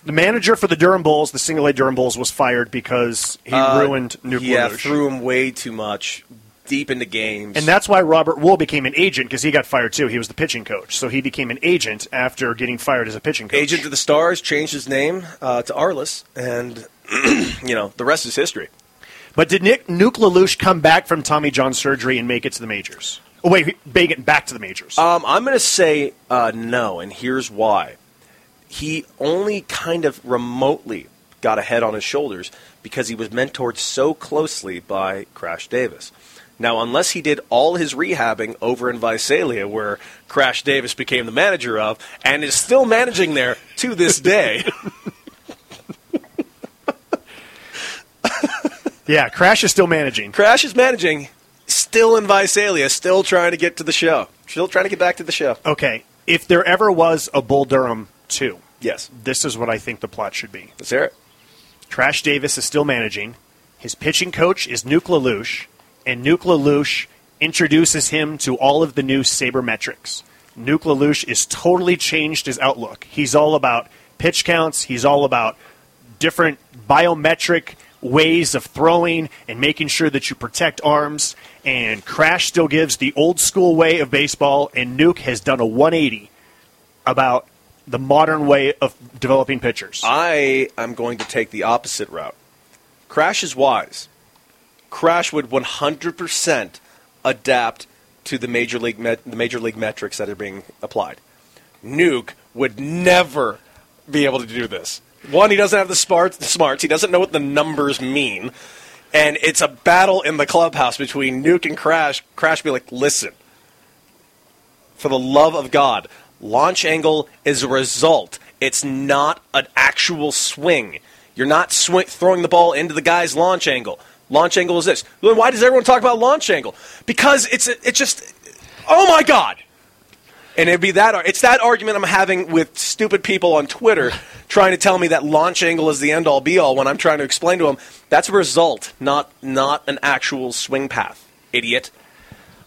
the manager for the Durham Bulls, the single A Durham Bulls, was fired because he Uh, ruined Nuke Yeah, threw him way too much deep into games. And that's why Robert Wuhl became an agent because he got fired too. He was the pitching coach, so he became an agent after getting fired as a pitching coach. Agent of the Stars changed his name uh, to Arliss, and you know the rest is history. But did Nick Nuke LaLoosh come back from Tommy John surgery and make it to the majors? Oh wait, make it back to the majors. Um, I'm going to say uh, no, and here's why. He only kind of remotely got a head on his shoulders because he was mentored so closely by Crash Davis. Now, unless he did all his rehabbing over in Visalia, where Crash Davis became the manager of, and is still managing there to this day, yeah, Crash is still managing. Crash is managing, still in Visalia, still trying to get to the show, still trying to get back to the show. Okay, if there ever was a Bull Durham two, Yes, this is what I think the plot should be. let's hear it. Crash Davis is still managing. His pitching coach is Nuke LaLoosh, and Nuke LaLoosh introduces him to all of the new sabermetrics. Nuke LaLoosh is totally changed his outlook. He's all about pitch counts. He's all about different biometric ways of throwing and making sure that you protect arms. And Crash still gives the old school way of baseball, and Nuke has done a 180 about the modern way of developing pitchers. I am going to take the opposite route. Crash is wise. Crash would 100% adapt to the major league met- the major league metrics that are being applied. Nuke would never be able to do this. One, he doesn't have the smarts. Smarts. He doesn't know what the numbers mean, and it's a battle in the clubhouse between Nuke and Crash. Crash be like, listen, for the love of God, launch angle is a result. It's not an actual swing. You're not sw- throwing the ball into the guy's launch angle. Launch angle is this. Then why does everyone talk about launch angle? Because it's it's just, oh my God. And it'd be that. It's that argument I'm having with stupid people on Twitter trying to tell me that launch angle is the end all be all when I'm trying to explain to them that's a result, not not an actual swing path. Idiot.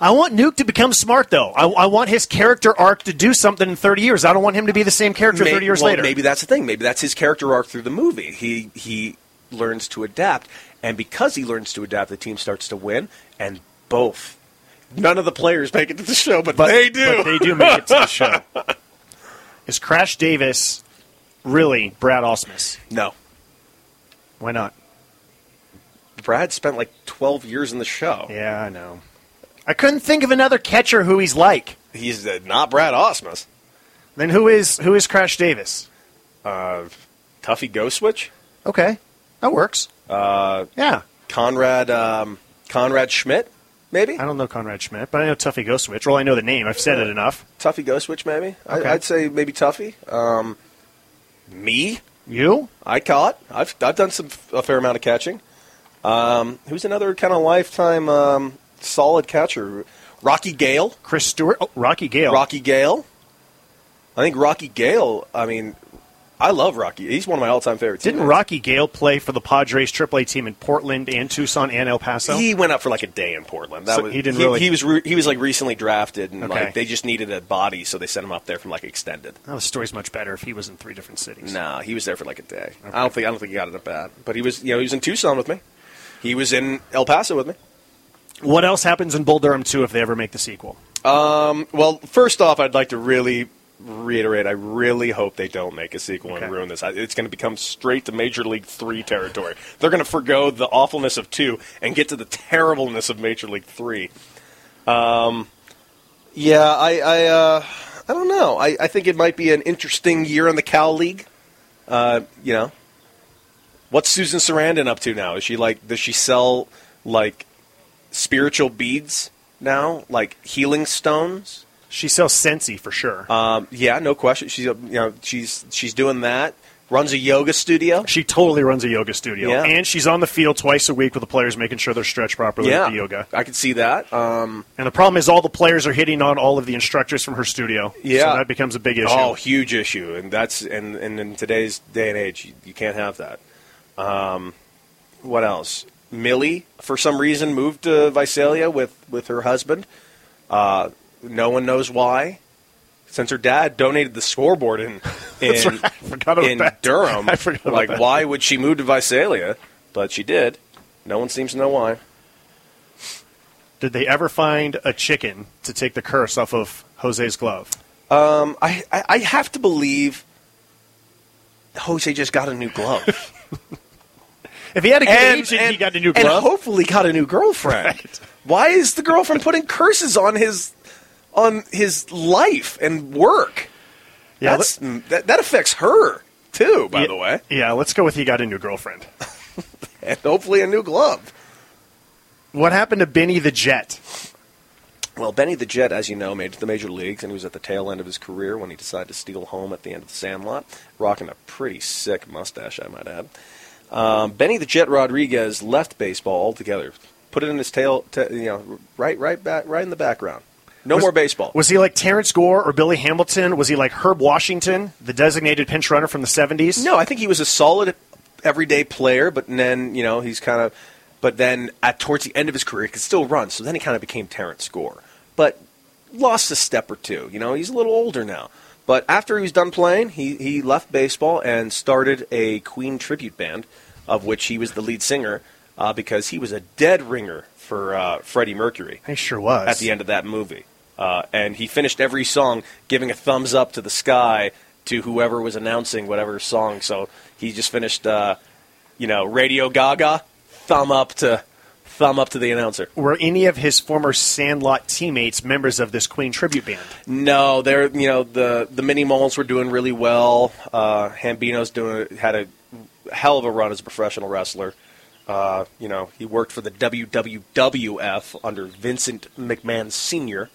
I want Nuke to become smart, though. I, I want his character arc to do something in 30 years. I don't want him to be the same character May- 30 years well, later. Maybe that's the thing. Maybe that's his character arc through the movie. He he learns to adapt, and because he learns to adapt, the team starts to win. And both, none of the players make it to the show, but, they do. But they do make it to the show. Is Crash Davis really Brad Ausmus? no, Why not? Brad spent like 12 years in the show. Yeah, I know. I couldn't think of another catcher who he's like. He's uh, not Brad Ausmus. Then who is who is Crash Davis? Uh, Tuffy Gosewisch. Okay, that works. Uh, Yeah, Conrad um, Conrad Schmidt, maybe. I don't know Conrad Schmidt, but I know Tuffy Gosewisch. Well, I know the name. I've said it enough. Tuffy Gosewisch, maybe. Okay. I, I'd say maybe Tuffy. Um, me, You? I caught. I've I've done some a fair amount of catching. Um, who's another kind of lifetime um, solid catcher? Rocky Gale. Chris Stewart? Oh, Rocky Gale. Rocky Gale. I think Rocky Gale. I mean, I love Rocky. He's one of my all-time favorites. Didn't. Rocky Gale play for the Padres AAA team in Portland and Tucson and El Paso? He went up for like a day in Portland. That So was he didn't he, really- he was re- he was like recently drafted, and Okay. like they just needed a body, so they sent him up there from like extended. oh, the story's much better if he was in three different cities. Nah, he was there for like a day. I don't think I don't think he got it at bat, but he was you know he was in Tucson with me. He was in El Paso with me. What else happens in Bull Durham 2 if they ever make the sequel? Um, well, first off, I'd like to really reiterate. I really hope they don't make a sequel Okay. and ruin this. It's going to become straight to Major League Three territory. They're going to forego the awfulness of two and get to the terribleness of Major League Three. Um, yeah, I, I, uh, I don't know. I, I think it might be an interesting year in the Cal League. Uh, you know, what's Susan Sarandon up to now? Is she like? Does she sell like spiritual beads now, like healing stones? She sells Sensi for sure. Um, yeah, no question. She's uh, you know she's she's doing that. Runs a yoga studio. she totally runs a yoga studio. Yeah. And she's on the field twice a week with the players, making sure they're stretched properly Yeah, with the yoga. I can see that. Um, And the problem is all the players are hitting on all of the instructors from her studio. Yeah. So that becomes a big issue. oh, huge issue, and that's and, and in today's day and age, you, you can't have that. Um, what else? Millie, for some reason, moved to Visalia with with her husband. Uh, no one knows why. Since her dad donated the scoreboard in in, right. I forgot about in. Durham, I forgot about like why would she move to Visalia? But she did. No one seems to know why. Did they ever find a chicken to take the curse off of Jose's glove? Um, I, I I have to believe Jose just got a new glove. If he had a good and, agent, and- he got a new glove. and hopefully got a new girlfriend. Right. Why is the girlfriend putting curses on his on his life and work? yeah, That's, that that affects her too. By yeah, the way, Yeah, let's go with he got a new girlfriend. and hopefully a new glove. What happened to Benny the Jet? Well, Benny the Jet, as you know, made the major leagues, and he was at the tail end of his career when he decided to steal home at the end of the Sandlot, rocking a pretty sick mustache, I might add. Um, Benny the Jet Rodriguez left baseball altogether, put it in his tail, ta you know, right, right back, right in the background. No Was- more baseball. Was he like Terrence Gore or Billy Hamilton? Was he like Herb Washington, the designated pinch runner from the 70s? No, I think he was a solid everyday player, but then you know he's kind of, but then at towards the end of his career, he could still run. So then he kind of became Terrence Gore, but lost a step or two. You know, he's a little older now. But after he was done playing, he he left baseball and started a Queen tribute band, of which he was the lead singer, uh, because he was a dead ringer for uh, Freddie Mercury He sure was. at the end of that movie. Uh, and he finished every song giving a thumbs up to the sky to whoever was announcing whatever song. So he just finished, uh, you know, Radio Gaga, thumb up to thumb up to the announcer. Were any of his former Sandlot teammates members of this Queen tribute band? No, they're you know the the mini moles were doing really well. Uh, Hambino's doing had a hell of a run as a professional wrestler. Uh, you know, he worked for the WWWF under Vincent McMahon senior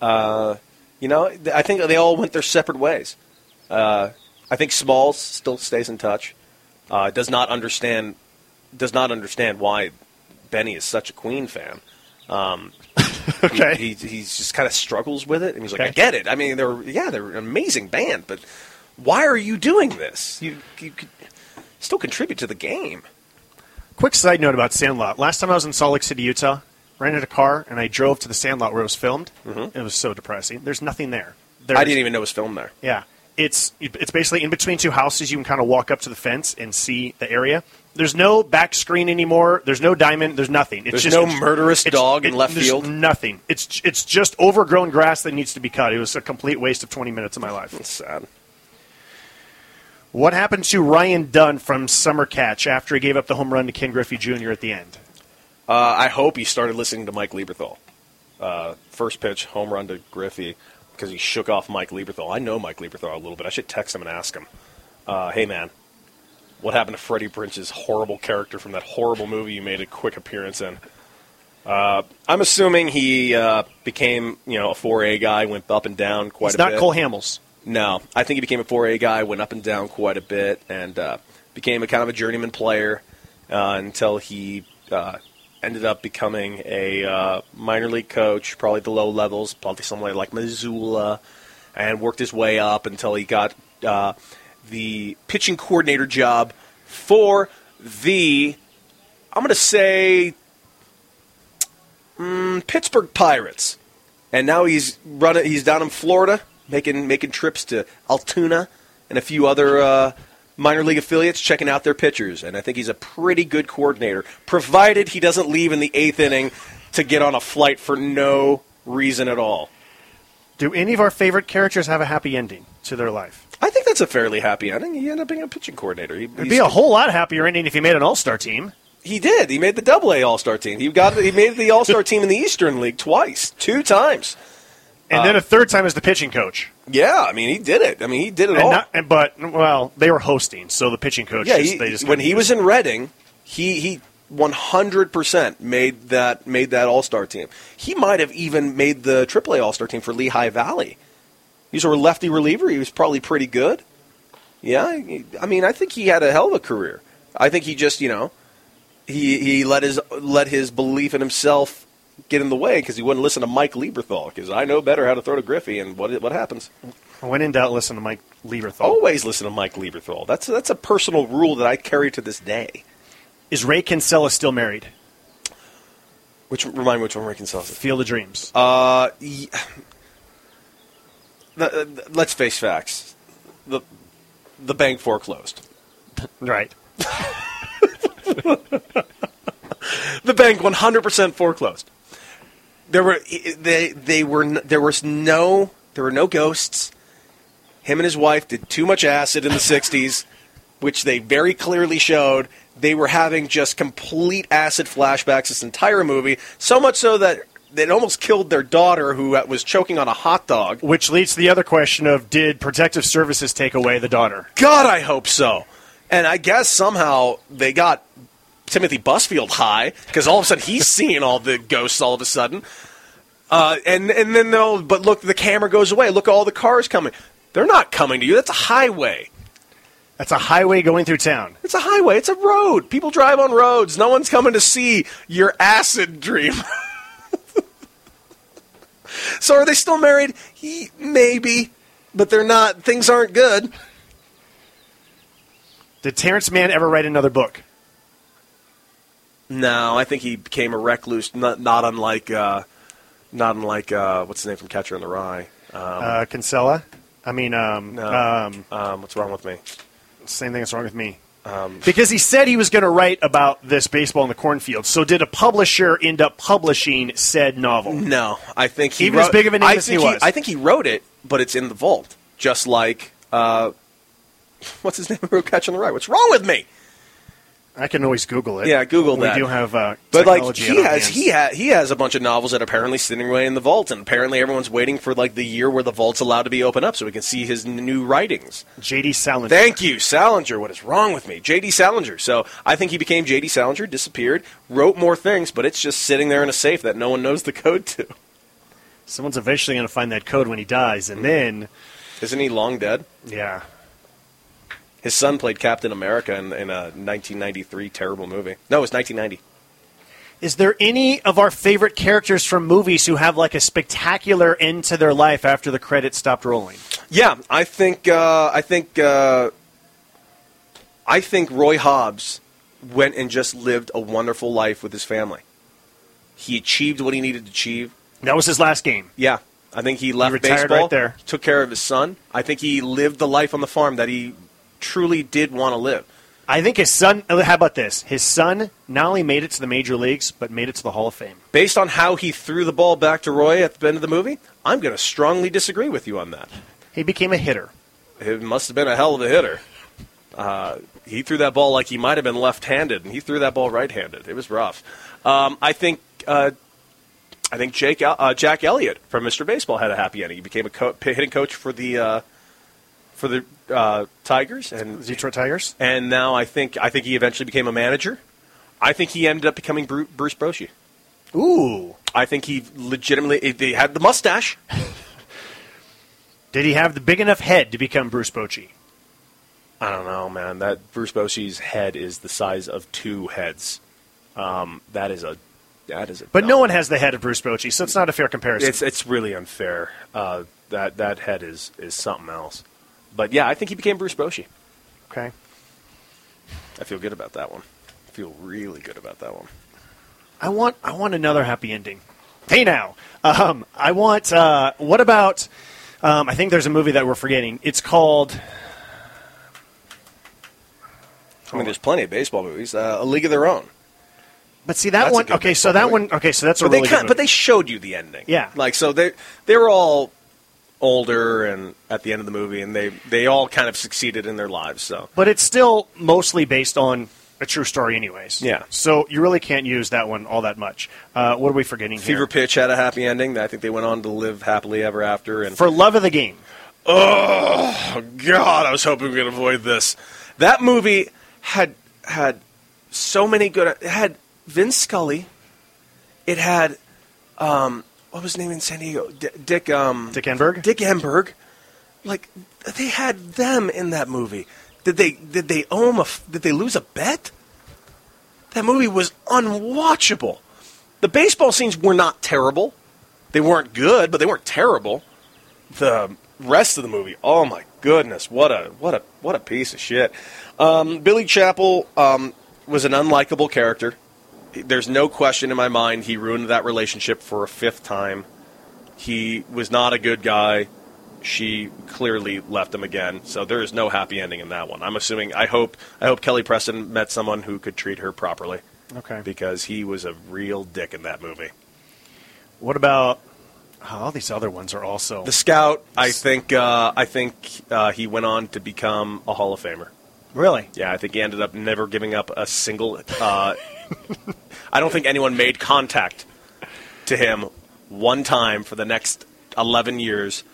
Uh, you know, I think they all went their separate ways. Uh, I think Smalls still stays in touch. Uh, does not understand does not understand why Benny is such a Queen fan. Um, Okay. he, he he's just kind of struggles with it, and he's like, Okay. I get it. I mean, they're yeah, they're an amazing band, but why are you doing this? You you could still contribute to the game. Quick side note about Sandlot. Last time I was in Salt Lake City, Utah, rented a car and I drove to the Sandlot where it was filmed. It was so depressing. There's nothing there. There's, Mm-hmm. I didn't even know it was filmed there. Yeah, it's it's basically in between two houses. You can kind of walk up to the fence and see the area. There's no back screen anymore. There's no diamond. There's nothing. It's There's just no murderous dog in left there's field? Nothing. It's it's just overgrown grass that needs to be cut. It was a complete waste of 20 minutes of my life. It's sad. What happened to Ryan Dunne from Summer Catch after he gave up the home run to Ken Griffey Jr. at the end? Uh, I hope he started listening to Mike Lieberthal. Uh, first pitch, home run to Griffey because he shook off Mike Lieberthal. I know Mike Lieberthal a little bit. I should text him and ask him. Uh, hey, man, what happened to Freddie Prinze's horrible character from that horrible movie you made a quick appearance in? Uh, I'm assuming he uh, became, you know, a 4A guy, went up and down quite It's a not bit. Not Cole Hamels. No, I think he became a 4A guy, went up and down quite a bit, and uh, became a kind of a journeyman player uh, until he uh, ended up becoming a uh, minor league coach, probably the low levels, probably somewhere like Missoula, and worked his way up until he got uh, the pitching coordinator job for the, I'm going to say, mm, Pittsburgh Pirates and now he's running. He's down in Florida, making making trips to Altoona and a few other uh, minor league affiliates, checking out their pitchers. And I think he's a pretty good coordinator, provided he doesn't leave in the eighth inning to get on a flight for no reason at all. Do any of our favorite characters have a happy ending to their life? I think that's a fairly happy ending. He ended up being a pitching coordinator. He, It'd be a whole lot happier ending if he made an All Star team. he did. He made the Double A All Star team. He got. He made the All Star team in the Eastern League twice, two times. And Uh, then a third time as the pitching coach. Yeah, I mean, he did it. I mean, he did it And all. not, and, but well, they were hosting, so the pitching coach. Yeah, just, he, they just when he was it. in Reading, he he 100% made that made that All Star team. He might have even made the AAA All Star team for Lehigh Valley. He's a lefty reliever. He was probably pretty good. Yeah, I mean, I think he had a hell of a career. I think he just, you know, he he let his let his belief in himself get in the way because he wouldn't listen to Mike Lieberthal because I know better how to throw to Griffey and what what happens. when in doubt, listen to Mike Lieberthal. Always listen to Mike Lieberthal. That's that's a personal rule that I carry to this day. Is Ray Kinsella still married? Which remind me which one Rick and Celsius. Field of Dreams. Uh, y- the, the- let's face facts. The the bank foreclosed. right. The bank 100% foreclosed. There were they they were there was no there were no ghosts. Him and his wife did too much acid in the 60s, which they very clearly showed. They were having just complete acid flashbacks this entire movie, so much so that it almost killed their daughter who uh, was choking on a hot dog. Which leads to the other question of did Protective Services take away the daughter? God, I hope so. And I guess somehow they got Timothy Busfield high because all of a sudden he's seeing all the ghosts all of a sudden. Uh, and and then they'll but look, the camera goes away. Look, all the cars coming. They're not coming to you. That's a highway. That's a highway going through town. It's a highway. It's a road. People drive on roads. No one's coming to see your acid dream. so are they still married? He, maybe, but they're not. Things aren't good. Did Terrence Mann ever write another book? No, I think he became a recluse, not, not unlike, uh, not unlike uh, what's his name from Catcher in the Rye. Um, Uh, Kinsella? I mean, um, no, um, um, what's wrong with me? same thing that's wrong with me. Um, Because he said he was going to write about this baseball in the cornfield. So did a publisher end up publishing said novel? no, I think he Even wrote, as big of a name I as he think was. I think he wrote it, but it's in the vault, just like uh, what's his name who wrote Catcher in the Rye. What's wrong with me? I can always Google it. Yeah, Google we that. We do have uh, But like he has, he ha- he has a bunch of novels that are apparently sitting away in the vault, and apparently everyone's waiting for like the year where the vault's allowed to be open up so we can see his n- new writings. J.D. Salinger. Thank you, Salinger. What is wrong with me? J.D. Salinger. So I think he became J.D. Salinger, disappeared, wrote more things, but it's just sitting there in a safe that no one knows the code to. Someone's eventually going to find that code when he dies, and then, Isn't he long dead? yeah. His son played Captain America in, in a 1993 terrible movie. No, it was 1990. Is there any of our favorite characters from movies who have like a spectacular end to their life after the credits stopped rolling? Yeah, I think uh, I think uh, I think Roy Hobbs went and just lived a wonderful life with his family. He achieved what he needed to achieve. That was his last game. Yeah, I think he left retired baseball, right there. took care of his son. I think he lived the life on the farm that he truly did want to live. I think his son. uh, How about this? His son not only made it to the major leagues, but made it to the Hall of Fame. Based on how he threw the ball back to Roy at the end of the movie, I'm going to strongly disagree with you on that. He became a hitter. It must have been a hell of a hitter. Uh, he threw that ball like he might have been left-handed, and he threw that ball right-handed. It was rough. Um, I think uh, I think Jake uh, Jack Elliott from Mr. Baseball had a happy ending. He became a co- hitting coach for the uh, for the uh, Tigers, and Detroit Tigers. and now I think I think he eventually became a manager. I think he ended up becoming Bruce Bochy. Ooh. I think he legitimately he had the mustache. Did he have the big enough head to become Bruce Bochy? I don't know, man. That Bruce Bochy's head is the size of two heads. Um, that is a that is a. But no one has the head of Bruce Bochy, so it's not a fair comparison. It's it's really unfair. Uh, that that head is is something else. But yeah, I think he became Bruce Bochy. okay. I feel good about that one. I feel really good about that one. I want I want another happy ending. Hey now, um, I want. Uh, what about? Um, I think there's a movie that we're forgetting. It's called. I mean, there's plenty of baseball movies. Uh, a League of Their Own. But see that That's one. Okay, so that movie. one. Okay, so that's a But really they good kind, but they showed you the ending. Yeah. like so they they were all older and at the end of the movie, and they they all kind of succeeded in their lives. So But it's still mostly based on a true story, anyways. Yeah. So you really can't use that one all that much. Uh, what are we forgetting Fever here? Pitch had a happy ending. I think they went on to live happily ever after. And For love of the game. oh God, I was hoping we could avoid this. That movie had had so many good. It had Vince Scully. It had um, what was his name in San Diego? D- Dick um, Dick Enberg? Dick Enberg. Like they had them in that movie. Did they did they owe 'em a did they lose a bet? That movie was unwatchable. The baseball scenes were not terrible. They weren't good, but they weren't terrible. The rest of the movie, oh my goodness, what a what a what a piece of shit. Um, Billy Chapel um, was an unlikable character. There's no question in my mind he ruined that relationship for a fifth time. He was not a good guy. She clearly left him again, so there is no happy ending in that one. I'm assuming. I hope. I hope Kelly Preston met someone who could treat her properly Okay. because he was a real dick in that movie. What about oh, all these other ones are also The Scout. I think. Uh, I think uh, he went on to become a Hall of Famer. really? Yeah, I think he ended up never giving up a single. Uh, I don't think anyone made contact to him one time for the next 11 years.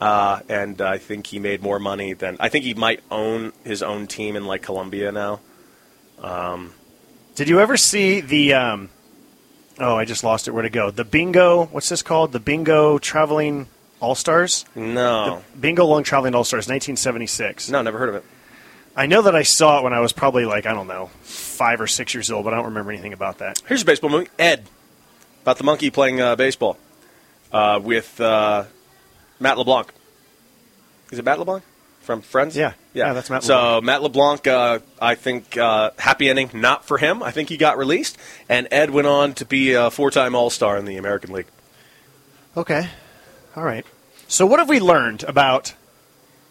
Uh, and I think he made more money than. I think he might own his own team in like Colombia now. Did you ever see the? Um, oh, I just lost it. Where to go? The Bingo. What's this called? The Bingo Traveling All Stars. No, Bingo Long Traveling All Stars, 1976. no, never heard of it. I know that I saw it when I was probably like I don't know five or six years old, but I don't remember anything about that. Here's a baseball movie. Ed, about the monkey playing uh, baseball uh, with uh, Matt LeBlanc. Is it Matt LeBlanc from Friends? Yeah. Yeah, that's Matt So Matt LeBlanc, uh, I think, uh, happy ending not for him. I think he got released, and Ed went on to be a four-time All-Star in the American League. Okay, all right. So what have we learned about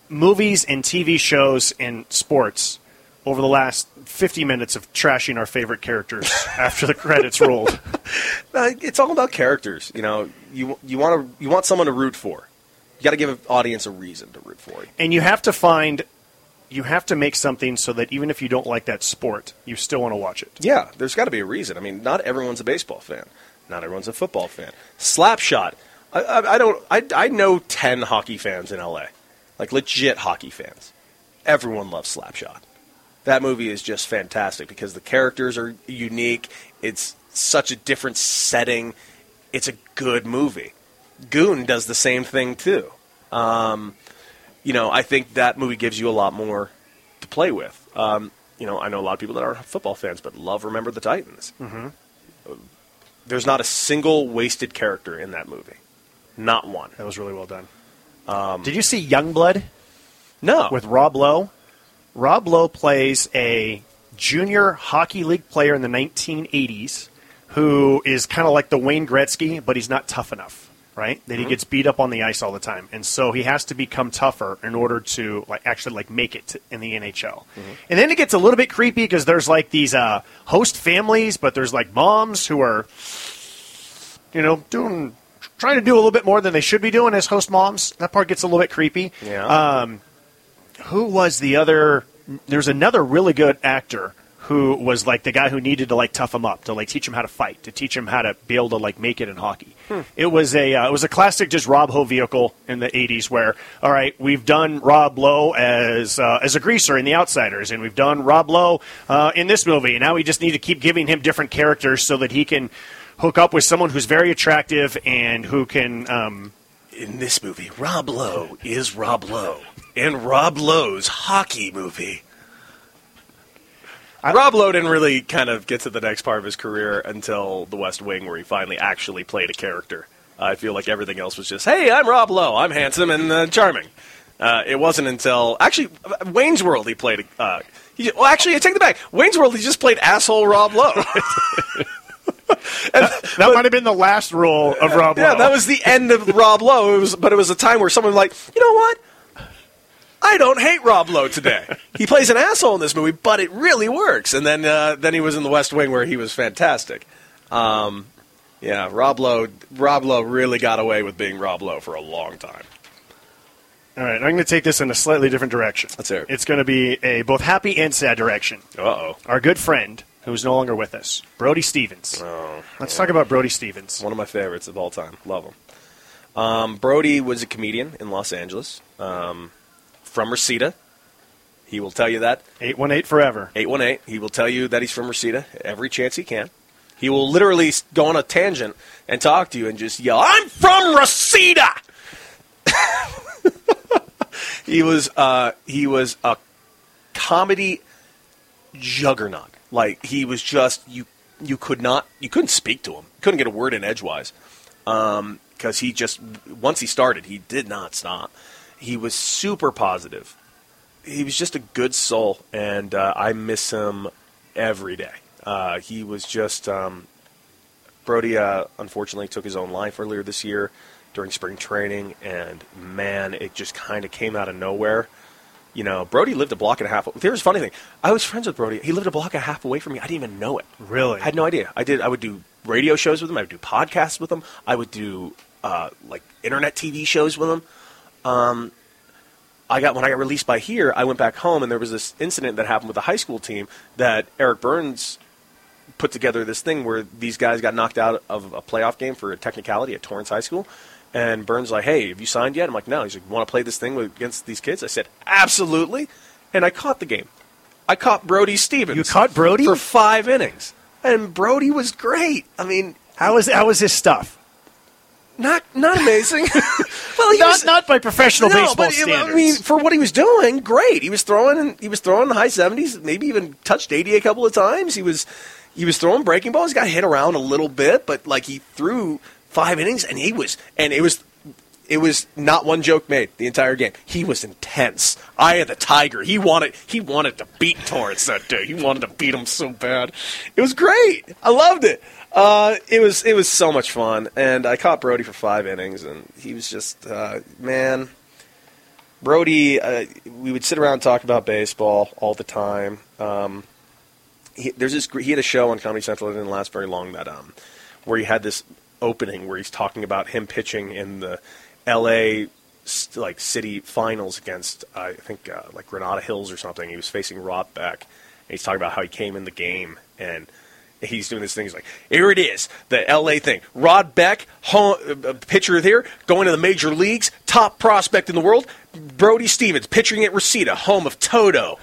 movies and TV shows and sports over the last 50 minutes of trashing our favorite characters after the credits rolled? It's all about characters. You know, you you want to you want someone to root for. You got to give an audience a reason to root for you. And you have to find you have to make something so that even if you don't like that sport, you still want to watch it. Yeah, there's got to be a reason. I mean, not everyone's a baseball fan. Not everyone's a football fan. Slapshot. I, I, I don't. I, I know ten hockey fans in LA, like legit hockey fans. Everyone loves Slapshot. That movie is just fantastic because the characters are unique. It's such a different setting. It's a good movie. Goon does the same thing too. Um, you know, I think that movie gives you a lot more to play with. Um, you know, I know a lot of people that aren't football fans, but love Remember the Titans. Mm-hmm. There's not a single wasted character in that movie. Not one. That was really well done. Um, Did you see Youngblood No. with Rob Lowe? Rob Lowe plays a junior hockey league player in the 1980s who is kind of like the Wayne Gretzky, but he's not tough enough, right? That he gets beat up on the ice all the time, and so he has to become tougher in order to like actually like make it in the NHL. And then it gets a little bit creepy because there's like these uh, host families, but there's like moms who are, you know, doing trying to do a little bit more than they should be doing as host moms. That part gets a little bit creepy. yeah. Um, who was the other? There's another really good actor who was like the guy who needed to like tough him up to like teach him how to fight, to teach him how to be able to like make it in hockey. It was a uh, it was a classic just Rob Ho vehicle in the '80s where all right we've done Rob Lowe as uh, as a greaser in The Outsiders, and we've done Rob Lowe uh, in this movie, and now we just need to keep giving him different characters so that he can hook up with someone who's very attractive and who can. Um, in this movie, Rob Lowe is Rob Lowe in Rob Lowe's hockey movie. Rob Lowe didn't really kind of get to the next part of his career until The West Wing, where he finally actually played a character. I feel like everything else was just, hey, I'm Rob Lowe. I'm handsome and uh, charming. Uh, it wasn't until actually Wayne's World he played. Uh, he, well, actually, I take it back. Wayne's World he just played asshole Rob Lowe. that might have been the last role of Rob Lowe. Yeah, Lowe. that was the end of Rob Lowe. It was, but it was a time where someone was like, you know what? I don't hate Rob Lowe today. he plays an asshole in this movie, but it really works. And then, uh, then he was in The West Wing, where he was fantastic. Um, yeah, Rob Lowe. Rob Lowe really got away with being Rob Lowe for a long time. All right, I'm going to take this in a slightly different direction. Let's hear it. It's going to be a both happy and sad direction. Uh oh. Our good friend, who's no longer with us, Brody Stevens. Oh, Let's talk about Brody Stevens. one of my favorites of all time. Love him. Um, Brody was a comedian in Los Angeles, um, from Reseda. He will tell you that 818 forever. 818. He will tell you that he's from Reseda every chance he can. He will literally go on a tangent and talk to you and just yell, I'm from Reseda! he was uh, he was a comedy juggernaut. Like he was just you you could not you couldn't speak to him. Couldn't get a word in edgewise. Um, because he just once he started, he did not stop. He was super positive he was just a good soul, and uh, I miss him every day. Uh, he was just um, Brody. Uh, unfortunately, took his own life earlier this year during spring training, and man, it just kind of came out of nowhere. You know, Brody lived a block and a half. Here's a funny thing: I was friends with Brody. He lived a block and a half away from me. I didn't even know it. Really? I had no idea. I did. I would do radio shows with him. I would do podcasts with him. I would do uh, like internet TV shows with him. Um, I got when I got released by here, I went back home and there was this incident that happened with the high school team that Eric Burns put together this thing where these guys got knocked out of a playoff game for a technicality at Torrance High School. And Burns like, "Hey, have you signed yet?" I'm like, "No." He's like, "Want to play this thing with, against these kids?" I said, "Absolutely." And I caught the game. I caught Brody Stevens. You caught Brody? for five innings, and Brody was great. I mean, How was how was his stuff? not not amazing. well, he Not was, not by professional no, baseball but, standards. I mean, for what he was doing, great. He was throwing, and he was throwing the high seventies, maybe even touched eighty a couple of times. He was, he was throwing breaking balls. He Got hit around a little bit, but like he threw five innings, and he was, and it was, it was not one joke made the entire game. He was intense. Eye of the tiger. He wanted, he wanted to beat Torrance that day. He wanted to beat him so bad. It was great. I loved it. Uh, it was it was so much fun, and I caught Brody for five innings, and he was just uh, man. Brody, uh, we would sit around and talk about baseball all the time. Um, he, there's this he had a show on Comedy Central that didn't last very long that um, where he had this opening where he's talking about him pitching in the L.A. like city finals against I think uh, like Granada Hills or something. He was facing Rod Beck, and he's talking about how he came in the game and. He's doing this thing. He's like, here it is, the LA thing. Rod Beck, home, uh, pitcher here, going to the major leagues, top prospect in the world. Brody Stevens, pitching at Reseda, home of Toto.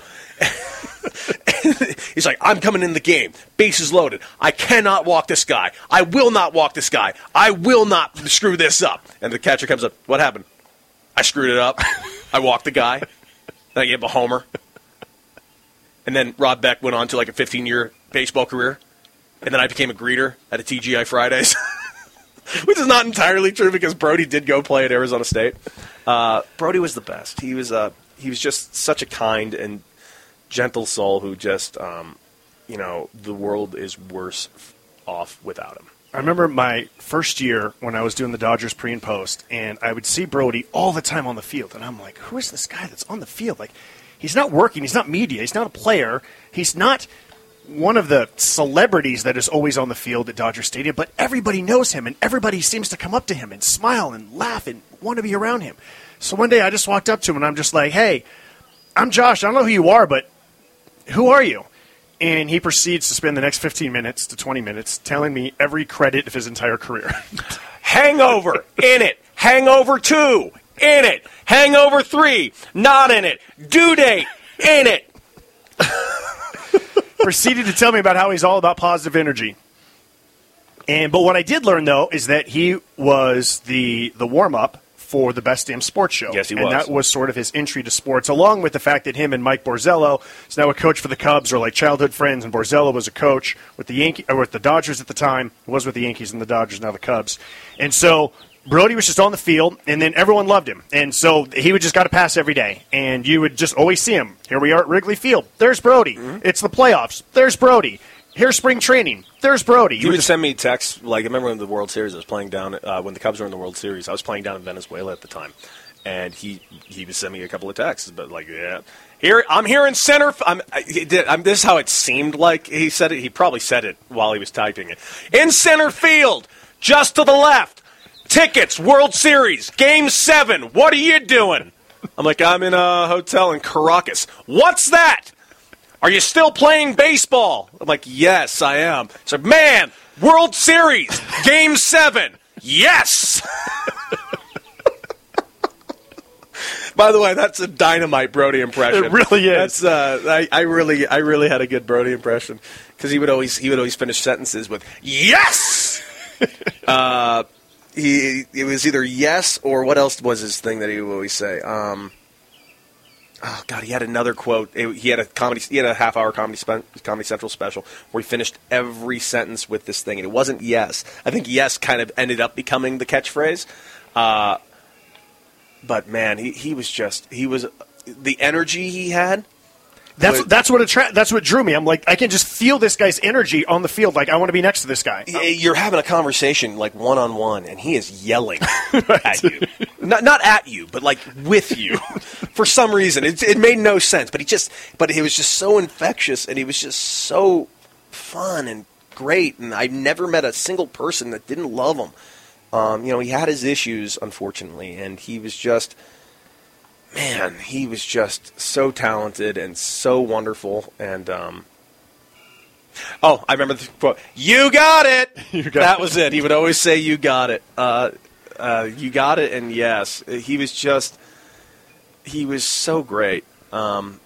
He's like, I'm coming in the game. Bases loaded. I cannot walk this guy. I will not walk this guy. I will not screw this up. And the catcher comes up. What happened? I screwed it up. I walked the guy. Then I gave him a homer. And then Rod Beck went on to like a 15 year baseball career. And then I became a greeter at a TGI Fridays. Which is not entirely true because Brody did go play at Arizona State. Uh, Brody was the best. He was uh, he was just such a kind and gentle soul who just, um, you know, the world is worse off without him. I remember my first year when I was doing the Dodgers pre and post, and I would see Brody all the time on the field, and I'm like, who is this guy that's on the field? Like, he's not working, he's not media, he's not a player, he's not one of the celebrities that is always on the field at Dodger Stadium, but everybody knows him, and everybody seems to come up to him and smile and laugh and want to be around him. So one day I just walked up to him, and I'm just like, hey, I'm Josh. I don't know who you are, but who are you? And he proceeds to spend the next 15 minutes to 20 minutes telling me every credit of his entire career. Hangover, in it. Hangover 2, in it. Hangover 3, not in it. Due date, in it. proceeded to tell me about how he's all about positive energy. And but what I did learn though is that he was the the warm up for the Best Damn Sports Show. Yes, he and was. that was sort of his entry to sports, along with the fact that him and Mike Borzello is now a coach for the Cubs, are like childhood friends. And Borzello was a coach with the Yankee or with the Dodgers at the time. Was with the Yankees and the Dodgers, now the Cubs. And so Brody was just on the field, and then everyone loved him. And so he would just got to pass every day, and you would just always see him. Here we are at Wrigley Field. There's Brody. Mm-hmm. It's the playoffs. There's Brody. Here's spring training. There's Brody. He would send me texts. Like I remember when the World Series I was playing down uh, when the Cubs were in the World Series. I was playing down in Venezuela at the time, and he he would send me a couple of texts. But like, yeah, here I'm here in center. I'm, I, I'm, this is how it seemed like he said it. He probably said it while he was typing it. In center field, just to the left. Tickets, World Series, Game Seven. What are you doing? I'm like, I'm in a hotel in Caracas. What's that? Are you still playing baseball? I'm like, yes, I am. So, like, man, World Series, Game Seven, yes. By the way, that's a dynamite Brody impression. It really is. That's uh, I, I really, I really had a good Brody impression because he would always, he would always finish sentences with yes. uh, he, it was either yes or what else was his thing that he would always say. Um, oh God, he had another quote. He had a comedy. He had a half hour comedy spe- comedy central special where he finished every sentence with this thing, and it wasn't yes. I think yes kind of ended up becoming the catchphrase. Uh, but man, he, he was just he was the energy he had. That's But- that's what attra- that's what drew me. I'm like, I can just feel this guy's energy on the field. Like, I want to be next to this guy. Y- You're having a conversation like one on one, and he is yelling at you. Not not at you, but like with you. For some reason, it, it made no sense. But he just, but he was just so infectious, and he was just so fun and great. And I've never met a single person that didn't love him. Um, you know, he had his issues, unfortunately, and he was just, man, he was just so talented and so wonderful. And um, oh, I remember the quote: "You got it." You got that it. was it. He would always say, "You got it." Uh, uh, you got it, and yes, he was just, he was so great. Um,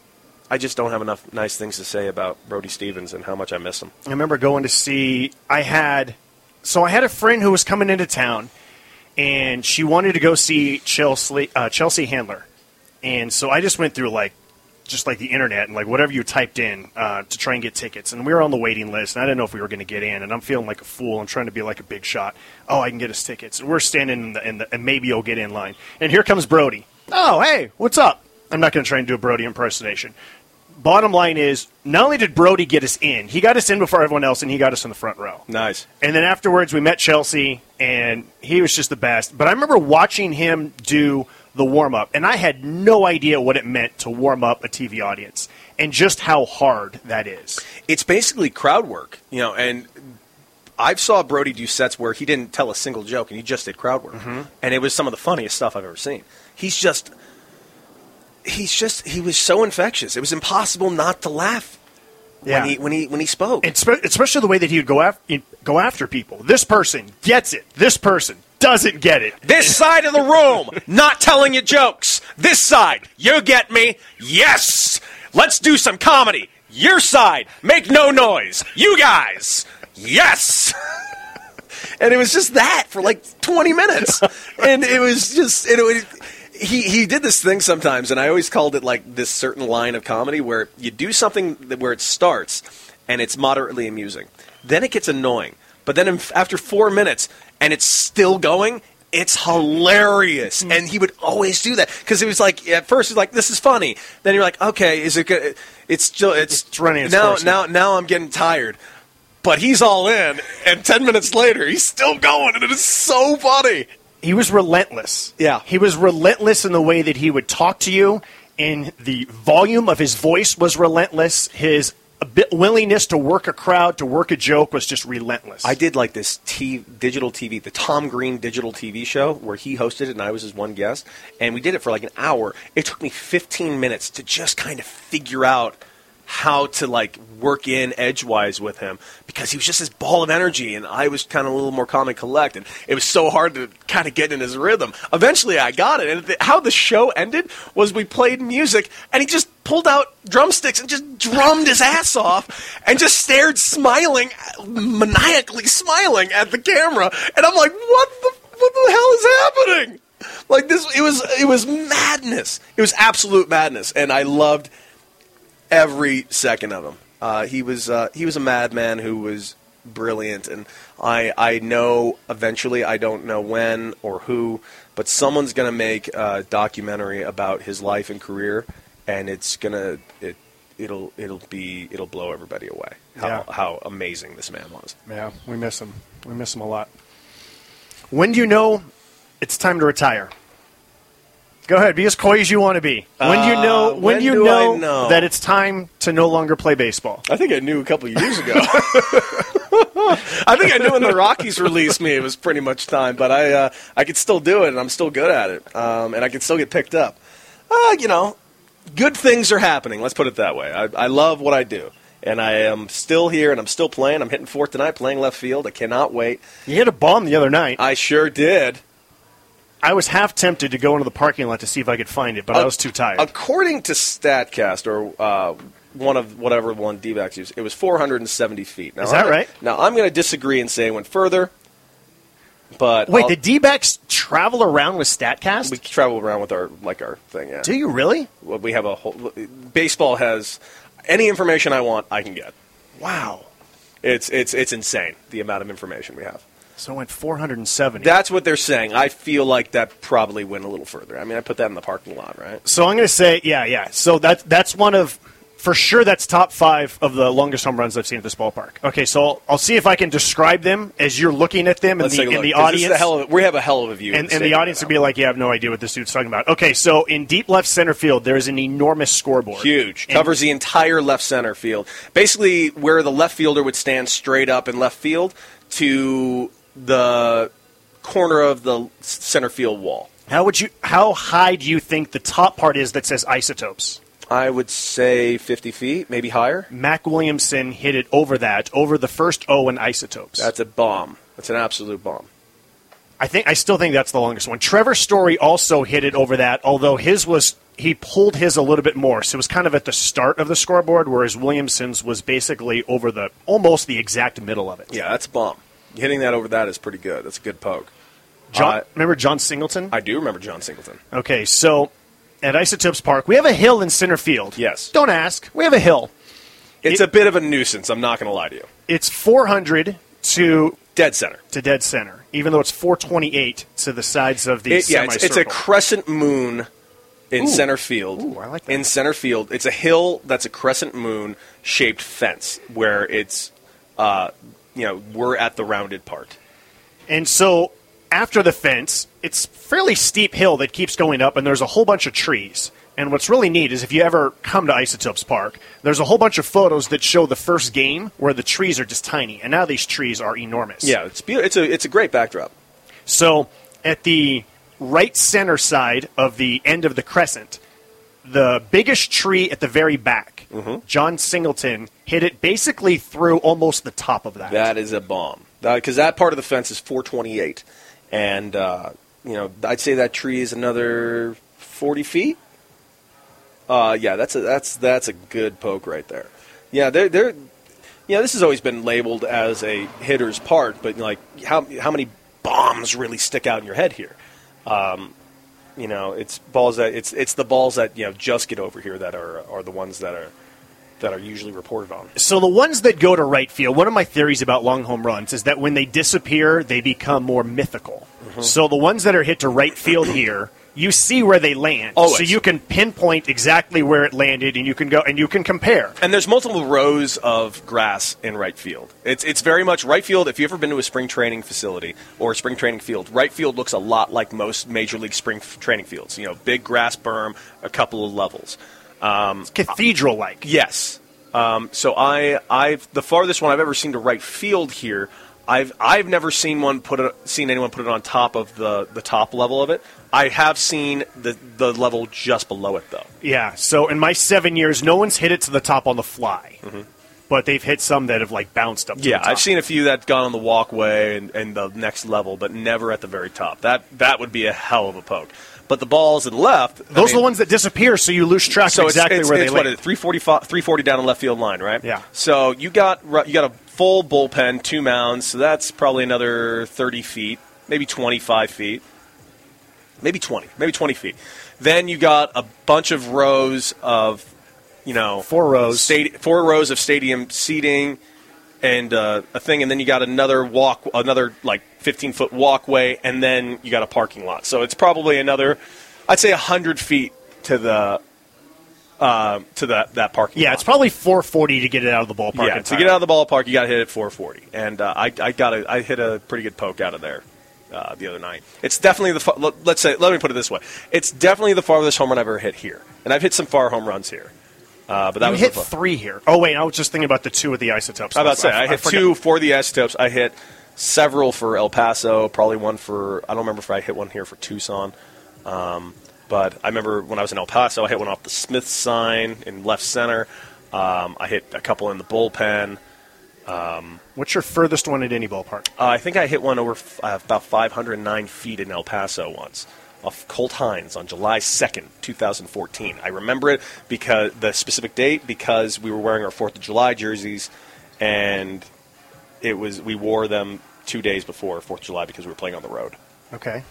I just don't have enough nice things to say about Brody Stevens and how much I miss him. I remember going to see. I had so I had a friend who was coming into town, and she wanted to go see Chelsea uh, Chelsea Handler, and so I just went through like just like the internet and like whatever you typed in uh, to try and get tickets. And we were on the waiting list, and I didn't know if we were going to get in. And I'm feeling like a fool. I'm trying to be like a big shot. Oh, I can get us tickets. And we're standing in the, in the and maybe you'll get in line. And here comes Brody. Oh, hey, what's up? I'm not going to try and do a Brody impersonation. Bottom line is, not only did Brody get us in, he got us in before everyone else, and he got us in the front row. Nice. And then afterwards, we met Chelsea, and he was just the best. But I remember watching him do the warm up, and I had no idea what it meant to warm up a TV audience and just how hard that is. It's basically crowd work, you know, and I've saw Brody do sets where he didn't tell a single joke and he just did crowd work, mm-hmm. and it was some of the funniest stuff I've ever seen. He's just he's just he was so infectious. It was impossible not to laugh Yeah. when he when he when he spoke. And spe- especially the way that he would go after go after people. This person gets it. This person doesn't get it. This side of the room, not telling you jokes. This side, you get me? Yes! Let's do some comedy. Your side, make no noise. You guys, yes! and it was just that for like 20 minutes. and it was just, it was, he, he did this thing sometimes, and I always called it like this certain line of comedy where you do something that, where it starts and it's moderately amusing. Then it gets annoying. But then in, after four minutes and it's still going, it's hilarious. Mm-hmm. And he would always do that because it was like at first he's like, "This is funny." Then you're like, "Okay, is it good?" It's still it's, It's running now. course Now now I'm getting tired. But he's all in, and ten minutes later, he's still going, and it is so funny. He was relentless. Yeah. He was relentless in the way that he would talk to you, and the volume of his voice was relentless. His willingness to work a crowd, to work a joke was just relentless. I did like this t- digital TV, the Tom Green digital TV show, where he hosted it and I was his one guest, and we did it for like an hour. It took me 15 minutes to just kind of figure out how to like work in edgewise with him because he was just this ball of energy and I was kind of a little more calm and collected. It was so hard to kind of get in his rhythm. Eventually I got it and th- how the show ended was we played music and he just pulled out drumsticks and just drummed his ass off and just stared smiling maniacally smiling at the camera and I'm like what the what the hell is happening? Like this it was it was madness. It was absolute madness and I loved every second of him. Uh, he was uh, he was a madman who was brilliant, and I I know eventually I don't know when or who, but someone's gonna make a documentary about his life and career, and it's gonna it it'll it'll be it'll blow everybody away how Yeah. how amazing this man was. yeah, we miss him. We miss him a lot. When do you know it's time to retire? Go ahead, be as coy as you want to be. When do you Uh, know? When, when do you do know, know? that it's time to no longer play baseball? I think I knew a couple of years ago. I think I knew when the Rockies released me, it was pretty much time. But I, uh, I could still do it, and I'm still good at it, um, and I can still get picked up. Uh, you know, good things are happening. Let's put it that way. I, I love what I do, and I am still here, and I'm still playing. I'm hitting fourth tonight, playing left field. I cannot wait. You hit a bomb the other night. I sure did. I was half tempted to go into the parking lot to see if I could find it, but I was too tired. According to Statcast, or uh, one of whatever one D-backs used, it was 470 feet. Now, Is that I'm- right? Now I'm going to disagree and say it went further. But Wait, I'll- the D-backs travel around with Statcast? we travel around with our like our thing. Yeah, Do you really? Well, we have a whole. Baseball has any information I want, I can get. Wow. It's it's it's insane the amount of information we have. So it went 470. That's what they're saying. I feel like that probably went a little further. I mean, I put that in the parking lot, right? so I'm going to say, yeah, yeah. So that that's one of, for sure, that's top five of the longest home runs I've seen at this ballpark. Okay, so I'll, I'll see if I can describe them as you're looking at them in Let's the in the 'cause this is audience. of, we have a hell of a view, and, and the audience would be like, "You have no idea what this dude's talking about." Okay, so in deep left center field, there is an enormous scoreboard, Huge. And- Covers the entire left center field. Basically, where the left fielder would stand straight up in left field to the corner of the center field wall. How would you? How high do you think the top part is that says isotopes? I would say 50 feet, maybe higher. Mac Williamson hit it over that, over the first O in isotopes. That's a bomb. That's an absolute bomb. I think I still think that's the longest one. Trevor Story also hit it over that, although his was he pulled his a little bit more, so it was kind of at the start of the scoreboard, whereas Williamson's was basically over the almost the exact middle of it. Yeah, that's a bomb. Hitting that over that is pretty good. That's a good poke. John, Uh, remember Jon Singleton? I do remember Jon Singleton. Okay, so at Isotopes Park, we have a hill in center field. Yes. Don't ask. We have a hill. It's It- a bit of a nuisance. I'm not going to lie to you. It's 400 to Dead center. to dead center, even though it's 428 to the sides of the It- yeah, it's, it's a crescent moon in Ooh. center field. Ooh, I like that. In center field, it's a hill that's a crescent moon shaped fence where it's, uh, you know, we're at the rounded part. And so after the fence, it's fairly steep hill that keeps going up, and there's a whole bunch of trees. And what's really neat is if you ever come to Isotopes Park, there's a whole bunch of photos that show the first game where the trees are just tiny, and now these trees are enormous. Yeah, it's be- it's a it's a great backdrop. So at the right center side of the end of the crescent, the biggest tree at the very back, Jon Singleton hit it basically through almost the top of that. That is a bomb because that part of the fence is 428, and uh, you know I'd say that tree is another 40 feet. Uh, yeah, that's a that's that's a good poke right there. Yeah, they're they're yeah. This has always been labeled as a hitter's part, but like how how many bombs really stick out in your head here? Um, you know, it's balls that it's it's the balls that you know just get over here that are are the ones that are that are usually reported on. So the ones that go to right field, one of my theories about long home runs is that when they disappear, they become more mythical. Mm-hmm. So the ones that are hit to right field here, you see where they land, Always. so you can pinpoint exactly where it landed, and you can go and you can compare. And there's multiple rows of grass in right field. It's it's very much right field. If you've ever been to a spring training facility or a spring training field, right field looks a lot like most major league spring f- training fields. You know, big grass berm, a couple of levels. Cathedral like. Yes. Um, so I I've the farthest one I've ever seen to right field here. I've I've never seen one put it, seen anyone put it on top of the, the top level of it. I have seen the the level just below it though. Yeah. So in my seven years, no one's hit it to the top on the fly, but they've hit some that have like bounced up. To Mm-hmm. Yeah, the top. I've seen a few that gone on the walkway and, and the next level, but never at the very top. That that would be a hell of a poke. But the balls the left, I Those are the ones that disappear, so you lose track so of exactly it's, it's, where it's they what, land. 340, 340 down the left field line, right? Yeah. So you got you got a full bullpen, two mounds, so that's probably another 30 feet, maybe 25 feet, maybe 20, maybe 20 feet. Then you got a bunch of rows of, you know, Four rows. four rows of stadium seating and uh, a thing, and then you got another walk, another like 15 foot walkway, and then you got a parking lot. So it's probably another, I'd say, 100 feet to the uh, to that that parking. Yeah, lot. it's probably 440 to get it out of the ballpark. yeah. To get out of the ballpark, you got to hit it 440, and uh, I I got a, I hit a pretty good poke out of there. Uh, the other night, it's definitely the let's say let me put it this way, it's definitely the farthest home run I've ever hit here, and I've hit some far home runs here, uh, but that You was hit the three here. Oh wait, I was just thinking about the two with the isotopes. I was about to say, I, hit forgot. two for the isotopes. I hit several for El Paso, probably one for, I don't remember if I hit one here for Tucson. Um, but I remember when I was in El Paso, I hit one off the Smith sign in left center. Um, I hit a couple in the bullpen. What's your furthest one at any ballpark? Uh, I think I hit one over f- uh, about 509 feet in El Paso once. Off Colt Hynes on July 2nd, 2014. I remember it because the specific date because we were wearing our 4th of July jerseys and it was we wore them 2 days before 4th of July because we were playing on the road. Okay.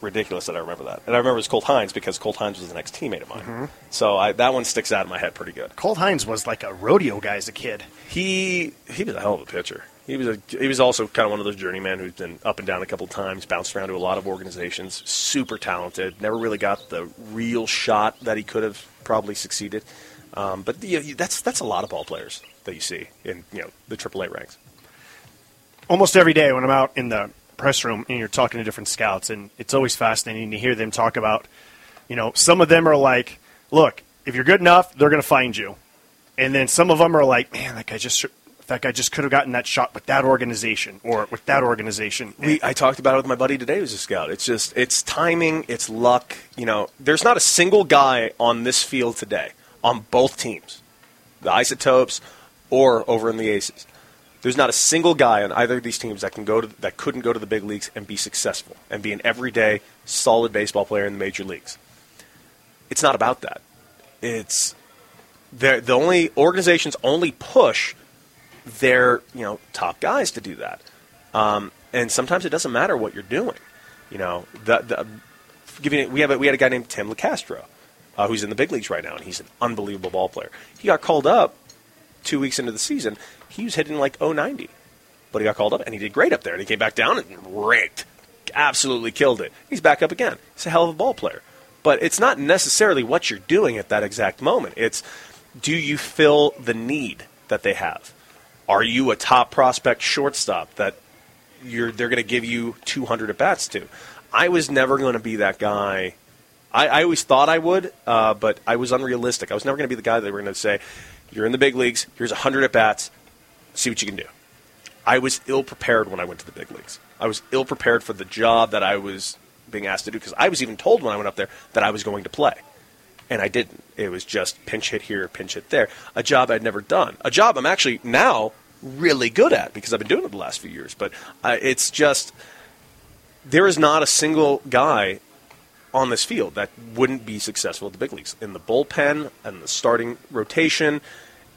Ridiculous that I remember that. And I remember it was Colt Hynes because Colt Hynes was an ex teammate of mine. So I, that one sticks out in my head pretty good. Colt Hynes was like a rodeo guy as a kid. He he was a hell of a pitcher. He was a he was also kind of one of those journeymen who's been up and down a couple of times, bounced around to a lot of organizations. Super talented. Never really got the real shot that he could have probably succeeded. Um, but you know, that's that's a lot of ball players that you see in you know the AAA ranks. Almost every day when I'm out in the press room and you're talking to different scouts, and it's always fascinating to hear them talk about, you know, some of them are like, look, if you're good enough, they're going to find you. And then some of them are like, man, that guy just that guy just could have gotten that shot with that organization or with that organization. We, I talked about it with my buddy today who's a scout. It's just it's timing, it's luck. You know, there's not a single guy on this field today on both teams, the Isotopes or over in the Aces. There's not a single guy on either of these teams that can go to that couldn't go to the big leagues and be successful and be an everyday solid baseball player in the major leagues. It's not about that. It's the only organizations only push their you know top guys to do that. Um, and sometimes it doesn't matter what you're doing. You know, the, the, giving we have a, we had a guy named Tim Locastro, uh, who's in the big leagues right now, and he's an unbelievable ball player. He got called up two weeks into the season. He was hitting like 090, but he got called up and he did great up there. And he came back down and raked, absolutely killed it. He's back up again. He's a hell of a ball player. But it's not necessarily what you're doing at that exact moment. It's do you fill the need that they have? Are you a top prospect shortstop that you're they're going to give you 200 at bats to? I was never going to be that guy. I, I always thought I would, uh, but I was unrealistic. I was never going to be the guy that they were going to say, "You're in the big leagues. Here's 100 at bats. See what you can do." I was ill prepared when I went to the big leagues. I was ill prepared for the job that I was being asked to do because I was even told when I went up there that I was going to play. And I didn't. It was just pinch hit here, pinch hit there. A job I'd never done. A job I'm actually now really good at because I've been doing it the last few years. But uh, it's just there is not a single guy on this field that wouldn't be successful at the big leagues in the bullpen and the starting rotation,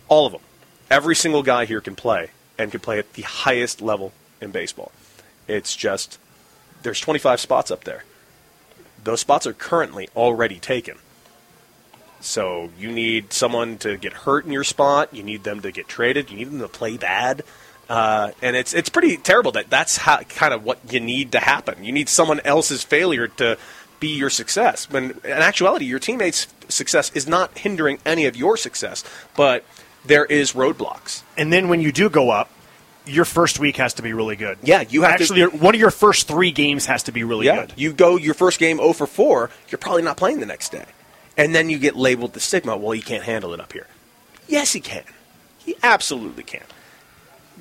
all of them. Every single guy here can play and can play at the highest level in baseball. It's just there's 25 spots up there. Those spots are currently already taken. So you need someone to get hurt in your spot. You need them to get traded. You need them to play bad. Uh, and it's it's pretty terrible that that's how, kind of what you need to happen. You need someone else's failure to be your success. When in actuality, your teammates' success is not hindering any of your success, but there is roadblocks. And then when you do go up, your first week has to be really good. Yeah, you have to- actually one of your first three games has to be really Yeah, good. you go your first game 0 for 4, you're probably not playing the next day. And then you get labeled the stigma, well, he can't handle it up here. Yes, he can. He absolutely can.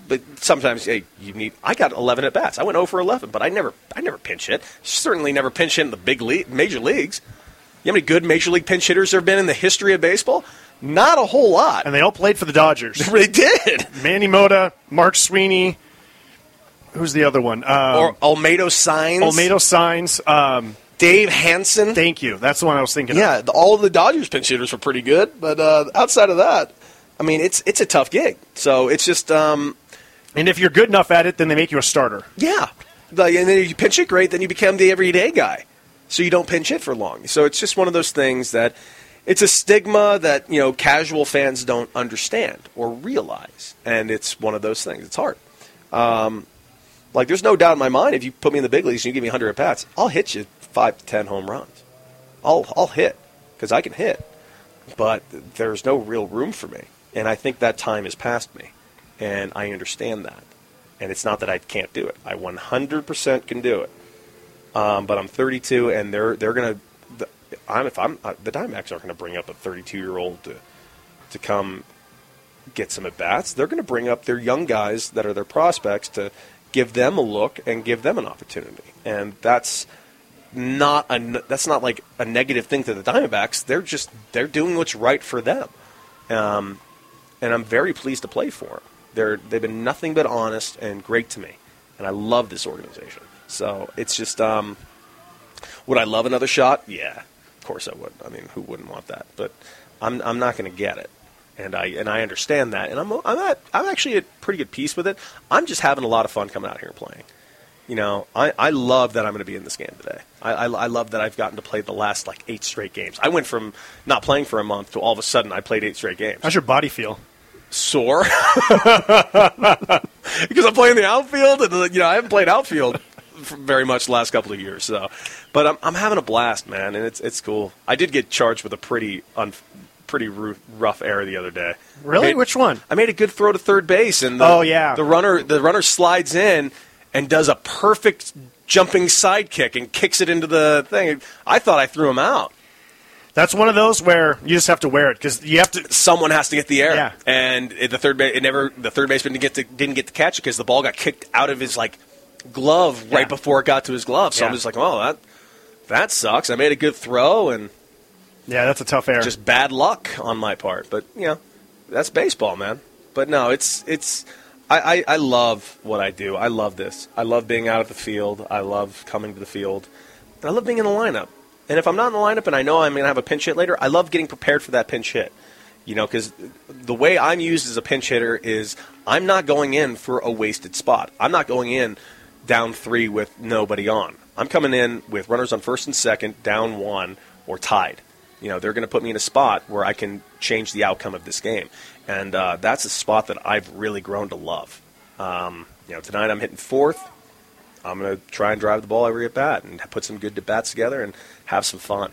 But sometimes hey, you need. I got 11 at bats. I went 0 for 11, but I never, I never pinch hit. Certainly never pinch hit in the big league, major leagues. You know how many good major league pinch hitters there have been in the history of baseball? Not a whole lot. And they all played for the Dodgers. they did. Manny Mota, Mark Sweeney. Who's the other one? Um, Or Olmedo Saenz. Olmedo Saenz. Um, Dave Hansen. thank you. That's the one I was thinking. of. Yeah, the, all of the Dodgers pinch hitters were pretty good, but uh, outside of that, I mean, it's it's a tough gig. So it's just, um, And if you're good enough at it, then they make you a starter. yeah, like, and then if you pinch it great, then you become the everyday guy. So you don't pinch it for long. So it's just one of those things that it's a stigma that you know casual fans don't understand or realize, and it's one of those things. It's hard. Um, like there's no doubt in my mind if you put me in the big leagues and you give me 100 at bats, I'll hit you five to ten home runs. I'll I'll hit because I can hit, but there's no real room for me, and I think that time has passed me, and I understand that. And it's not that I can't do it. I 100% can do it. Um, but I'm 32, and they're they're gonna. I'm if I'm uh, the Diamondbacks aren't gonna bring up a 32 year old to to come get some at bats. They're gonna bring up their young guys that are their prospects to give them a look and give them an opportunity. And that's not a that's not like a negative thing to the Diamondbacks. They're just they're doing what's right for them. Um, and I'm very pleased to play for them. They're they've been nothing but honest and great to me, and I love this organization. So it's just um, would I love another shot? Yeah, course I would. I mean, who wouldn't want that? But I'm I'm not going to get it, and I and I understand that, and I'm I'm at, I'm actually at pretty good peace with it. I'm just having a lot of fun coming out here and playing. You know, I, I love that I'm going to be in this game today. I, I, I love that I've gotten to play the last like eight straight games. I went from not playing for a month to all of a sudden I played eight straight games How's your body feel? sore because I'm playing the outfield, and you know I haven't played outfield very much the last couple of years. So, but I'm, I'm having a blast, man, and it's it's cool. I did get charged with a pretty un, pretty rough error the other day. Really? Made- Which one? I made a good throw to third base, and the, Oh, yeah. the runner the runner slides in and does a perfect jumping side kick and kicks it into the thing. I thought I threw him out. That's one of those where you just have to wear it because you have to. someone has to get the air. Yeah. And the third base, it never the third baseman didn't get to didn't get to catch it because the ball got kicked out of his like glove Yeah. right before it got to his glove. So I'm just like, oh, that that sucks. I made a good throw and Yeah, that's a tough error. just bad luck on my part. But you know, that's baseball, man. But no, it's it's. I, I, I love what I do. I love this. I love being out at the field. I love coming to the field. And I love being in the lineup. And if I'm not in the lineup and I know I'm going to have a pinch hit later, I love getting prepared for that pinch hit. You know, because the way I'm used as a pinch hitter is I'm not going in for a wasted spot. I'm not going in down three with nobody on. I'm coming in with runners on first and second, down one, or tied. You know, they're going to put me in a spot where I can change the outcome of this game. And uh, that's a spot that I've really grown to love. Um, you know, tonight I'm hitting fourth. I'm going to try and drive the ball every at bat and put some good at bats together and have some fun.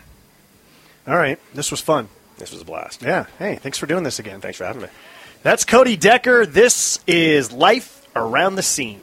All right, this was fun. This was a blast. Yeah. Hey, thanks for doing this again. Thanks for having me. That's Cody Decker. This is Life Around the Seams.